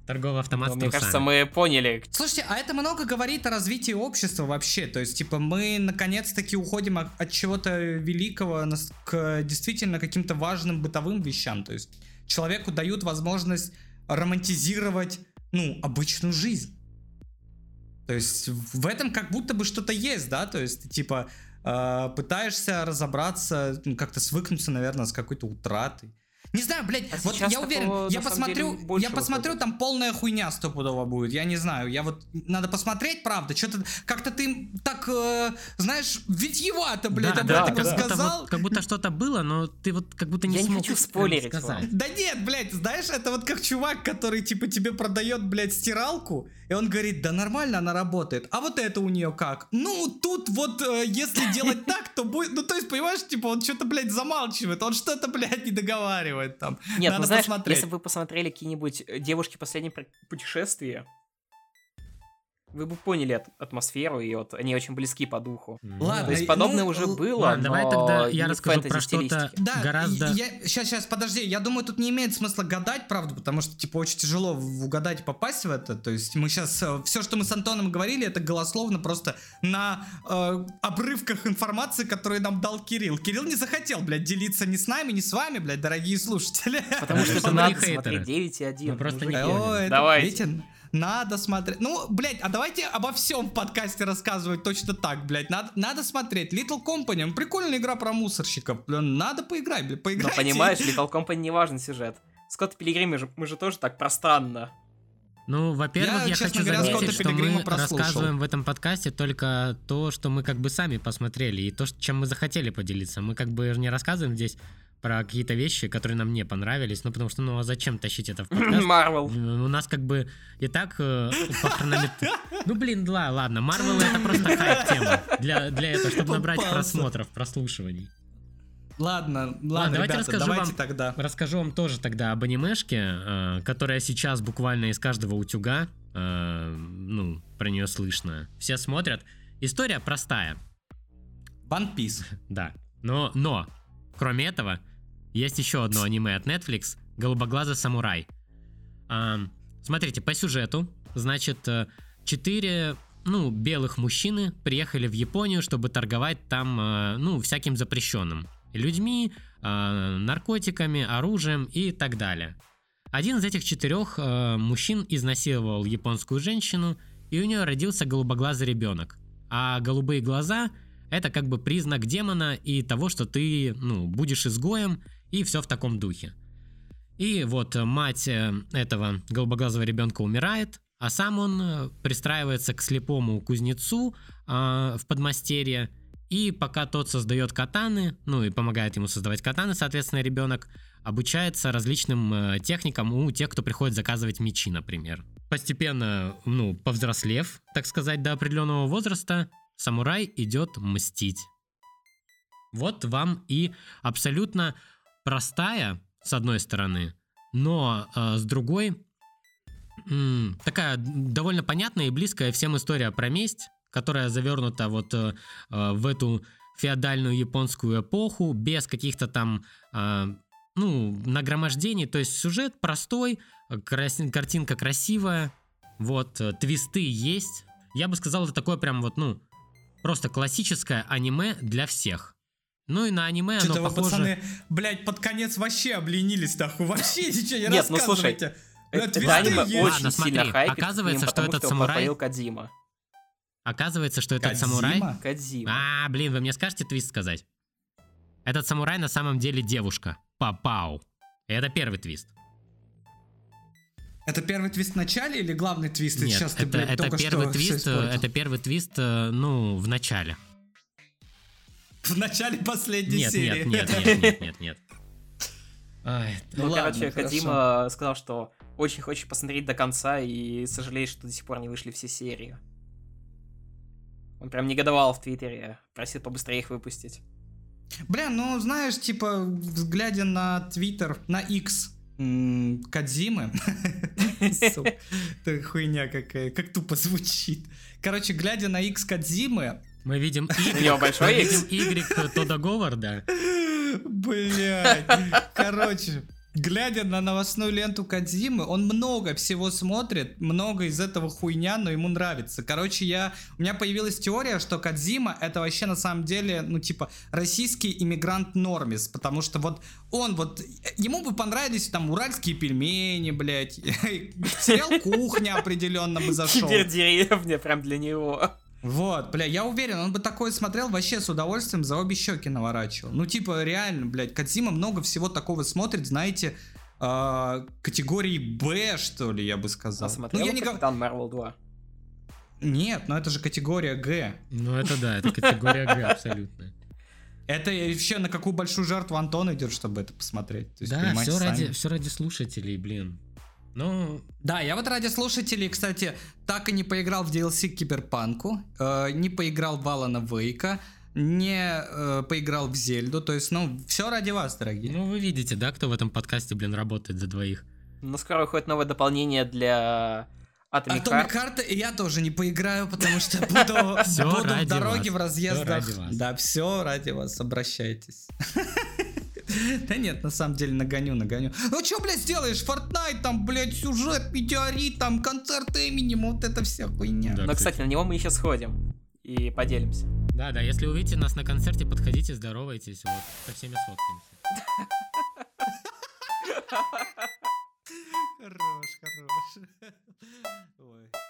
Торговый автомат Но с мне кажется, мы поняли. Слушайте, а это много говорит о развитии общества вообще. То есть, типа, мы наконец-таки уходим от, от чего-то великого к действительно каким-то важным бытовым вещам. То есть, человеку дают возможность романтизировать, ну, обычную жизнь. То есть в этом как будто бы что-то есть, да, то есть ты типа э, пытаешься разобраться, ну, как-то свыкнуться, наверное, с какой-то утратой. Не знаю, блядь, А вот я уверен, такого, я посмотрю, я посмотрю, выходит. там полная хуйня стопудово будет, я не знаю, я вот, надо посмотреть, правда, что-то, как-то ты так, э, знаешь, витьевато, блядь, да, об да, этом как будто, рассказал. вот- как будто что-то было, но ты вот как будто не Я не смог хочу э, спойлерить сказать. Да нет, блядь, знаешь, это вот как чувак, который типа тебе продает, блядь, стиралку, и он говорит, да нормально она работает, а вот это у нее как? Ну, тут вот, э, если делать (laughs) так, то будет, ну, то есть, понимаешь, типа, он что-то, блядь, замалчивает, он что-то, блядь, не договаривает там. Нет, Надо ну знаешь, посмотреть. если бы вы посмотрели какие-нибудь э, девушки последнее пр- путешествие, вы бы поняли от- атмосферу, и вот они очень близки по духу. Ладно, То есть подобное ну, уже было, Ладно, давай но тогда не я расскажу про что-то Да, гораздо... я, сейчас, сейчас, подожди, я думаю, тут не имеет смысла гадать, правда, потому что, типа, очень тяжело угадать и попасть в это, то есть мы сейчас, все, что мы с Антоном говорили, это голословно просто на э, обрывках информации, которые нам дал Кирилл. Кирилл не захотел, блядь, делиться ни с нами, ни с вами, блядь, дорогие слушатели. Потому (laughs) что это надо смотреть 9 и 1. Мы просто не это, Давайте. Надо смотреть. Ну, блядь, а давайте обо всем в подкасте рассказывать точно так, блядь. Надо, надо смотреть. Little Company, прикольная игра про мусорщиков. Блин, надо поиграть, блядь, поиграть. понимаешь, (laughs) Little Company не важен сюжет. Скотт Пилигрим, мы же, мы же тоже так пространно. Ну, во-первых, Я, я, хочу говоря, заметить, что мы прослушал. рассказываем в этом подкасте только то, что мы как бы сами посмотрели, и то, чем мы захотели поделиться. Мы как бы не рассказываем здесь про какие-то вещи, которые нам не понравились, ну, потому что, ну, а зачем тащить это в (laughs) подкаст? Марвел. У нас как бы и так э, по хронометру... Ну, блин, да, ладно, Марвел это просто хайп-тема для, для этого, чтобы набрать Попался. просмотров, прослушиваний. Ладно, ладно, давайте ребята, расскажу давайте вам- тогда. Расскажу вам тоже тогда об анимешке, э, которая сейчас буквально из каждого утюга, э, ну, про нее слышно. Все смотрят. История простая, One Piece. да. Но, но, кроме этого, есть еще одно аниме от Netflix «Голубоглазый самурай». А, смотрите, по сюжету, значит, э, четыре, ну, белых мужчины приехали в Японию, чтобы торговать там, э, ну, всяким запрещенным. Людьми, э, наркотиками, оружием и так далее. Один из этих четырех мужчин изнасиловал японскую женщину, и у нее родился голубоглазый ребенок. А голубые глаза это как бы признак демона и того, что ты, ну, будешь изгоем, и все в таком духе. И вот э, мать э, этого голубоглазого ребенка умирает, а сам он э, пристраивается к слепому кузнецу а, в подмастерье, и пока тот создает катаны, ну и помогает ему создавать катаны, соответственно, ребенок обучается различным э, техникам у тех, кто приходит заказывать мечи, например. Постепенно, ну, повзрослев, так сказать, до определенного возраста, самурай идет мстить. Вот вам и абсолютно простая, с одной стороны, но э, с другой м, такая довольно понятная и близкая всем история про месть, которая завернута вот э, э, в эту феодальную японскую эпоху, без каких-то там, э, ну, нагромождений. То есть сюжет простой, крас- картинка красивая, вот, э, твисты есть. Я бы сказал, это такое прям вот, ну, просто классическое аниме для всех. Ну и на аниме Что-то оно вы, похоже... пацаны, блядь, под конец вообще обленились, нахуй. Вообще ничего не Нет, ну, слушай, рассказывайте. Это, это аниме есть. очень Ладно, смотри, сильно хайпит, оказывается, ним, что этот самурай- Кодзима. Оказывается, что этот Кодзима? самурай... Кодзима. А, блин, вы мне скажете твист сказать? Этот самурай на самом деле девушка. Папау. И это первый твист. Это первый твист в начале или главный твист? Нет, сейчас ты, это, блядь, это только первый что твист, э, это первый твист, э, ну, в начале. (laughs) В начале последней Нет, серии. нет, нет, нет, нет, нет, нет. (laughs) Ай, Ну, ладно, короче, хорошо. Кодзима сказал, что очень хочет посмотреть до конца и сожалеет, что до сих пор не вышли все серии. Он прям негодовал в Твиттере, просил побыстрее их выпустить. Бля, ну знаешь, типа, глядя на Твиттер, на X Кадзимы. (laughs) Хуйня какая, как тупо звучит. Короче, глядя на X Кадзимы, Мы видим У него Y, большой мы X? видим Y Тода Говарда. Блять. Короче, глядя на новостную ленту Кадзимы, он много всего смотрит, много из этого хуйня, но ему нравится. Короче, я, у меня появилась теория, что Кадзима это вообще на самом деле, ну, типа, российский иммигрант Нормис, потому что вот он вот, ему бы понравились там уральские пельмени, блядь, (laughs) сериал «Кухня» определенно бы зашел. Теперь деревня прям для него. Вот, бля, я уверен, он бы такое смотрел вообще с удовольствием, за обе щеки наворачивал. Ну, типа, реально, блядь, Кадзима много всего такого смотрит, знаете, э, категории Б, что ли, я бы сказал. А смотрел ну, я не Капитан Марвел 2? Нет, но это же категория Г. Ну это да, это категория Г абсолютно. Это еще на какую большую жертву Антон идет, чтобы это посмотреть. То есть, Да, все ради, все ради слушателей, блин. Ну, Да, я вот ради слушателей, кстати, так и не поиграл в DLC к Киберпанку, э, не поиграл в Алана Вейка, не э, поиграл в Зельду, то есть, ну, все ради вас, дорогие. ну вы видите, да, кто в этом подкасте, блин, работает за двоих. Но скоро выходит новое дополнение для Atomic Atomic Heart. Heart я тоже не поиграю, потому что буду, (laughs) буду в дороге вас, в разъездах. всё ради вас. Да, все ради вас, обращайтесь. (laughs) (laughs) Да нет, на самом деле нагоню, нагоню. Ну что, блядь, сделаешь? Fortnite, там, блядь, сюжет, метеорит, там, концерт Эминема, вот это вся хуйня. Да. Но, кстати, на него мы еще сходим и поделимся. Да, да, если увидите нас на концерте, подходите, здоровайтесь, вот, со всеми сфоткаемся. (laughs) Хорош, хорош. (laughs)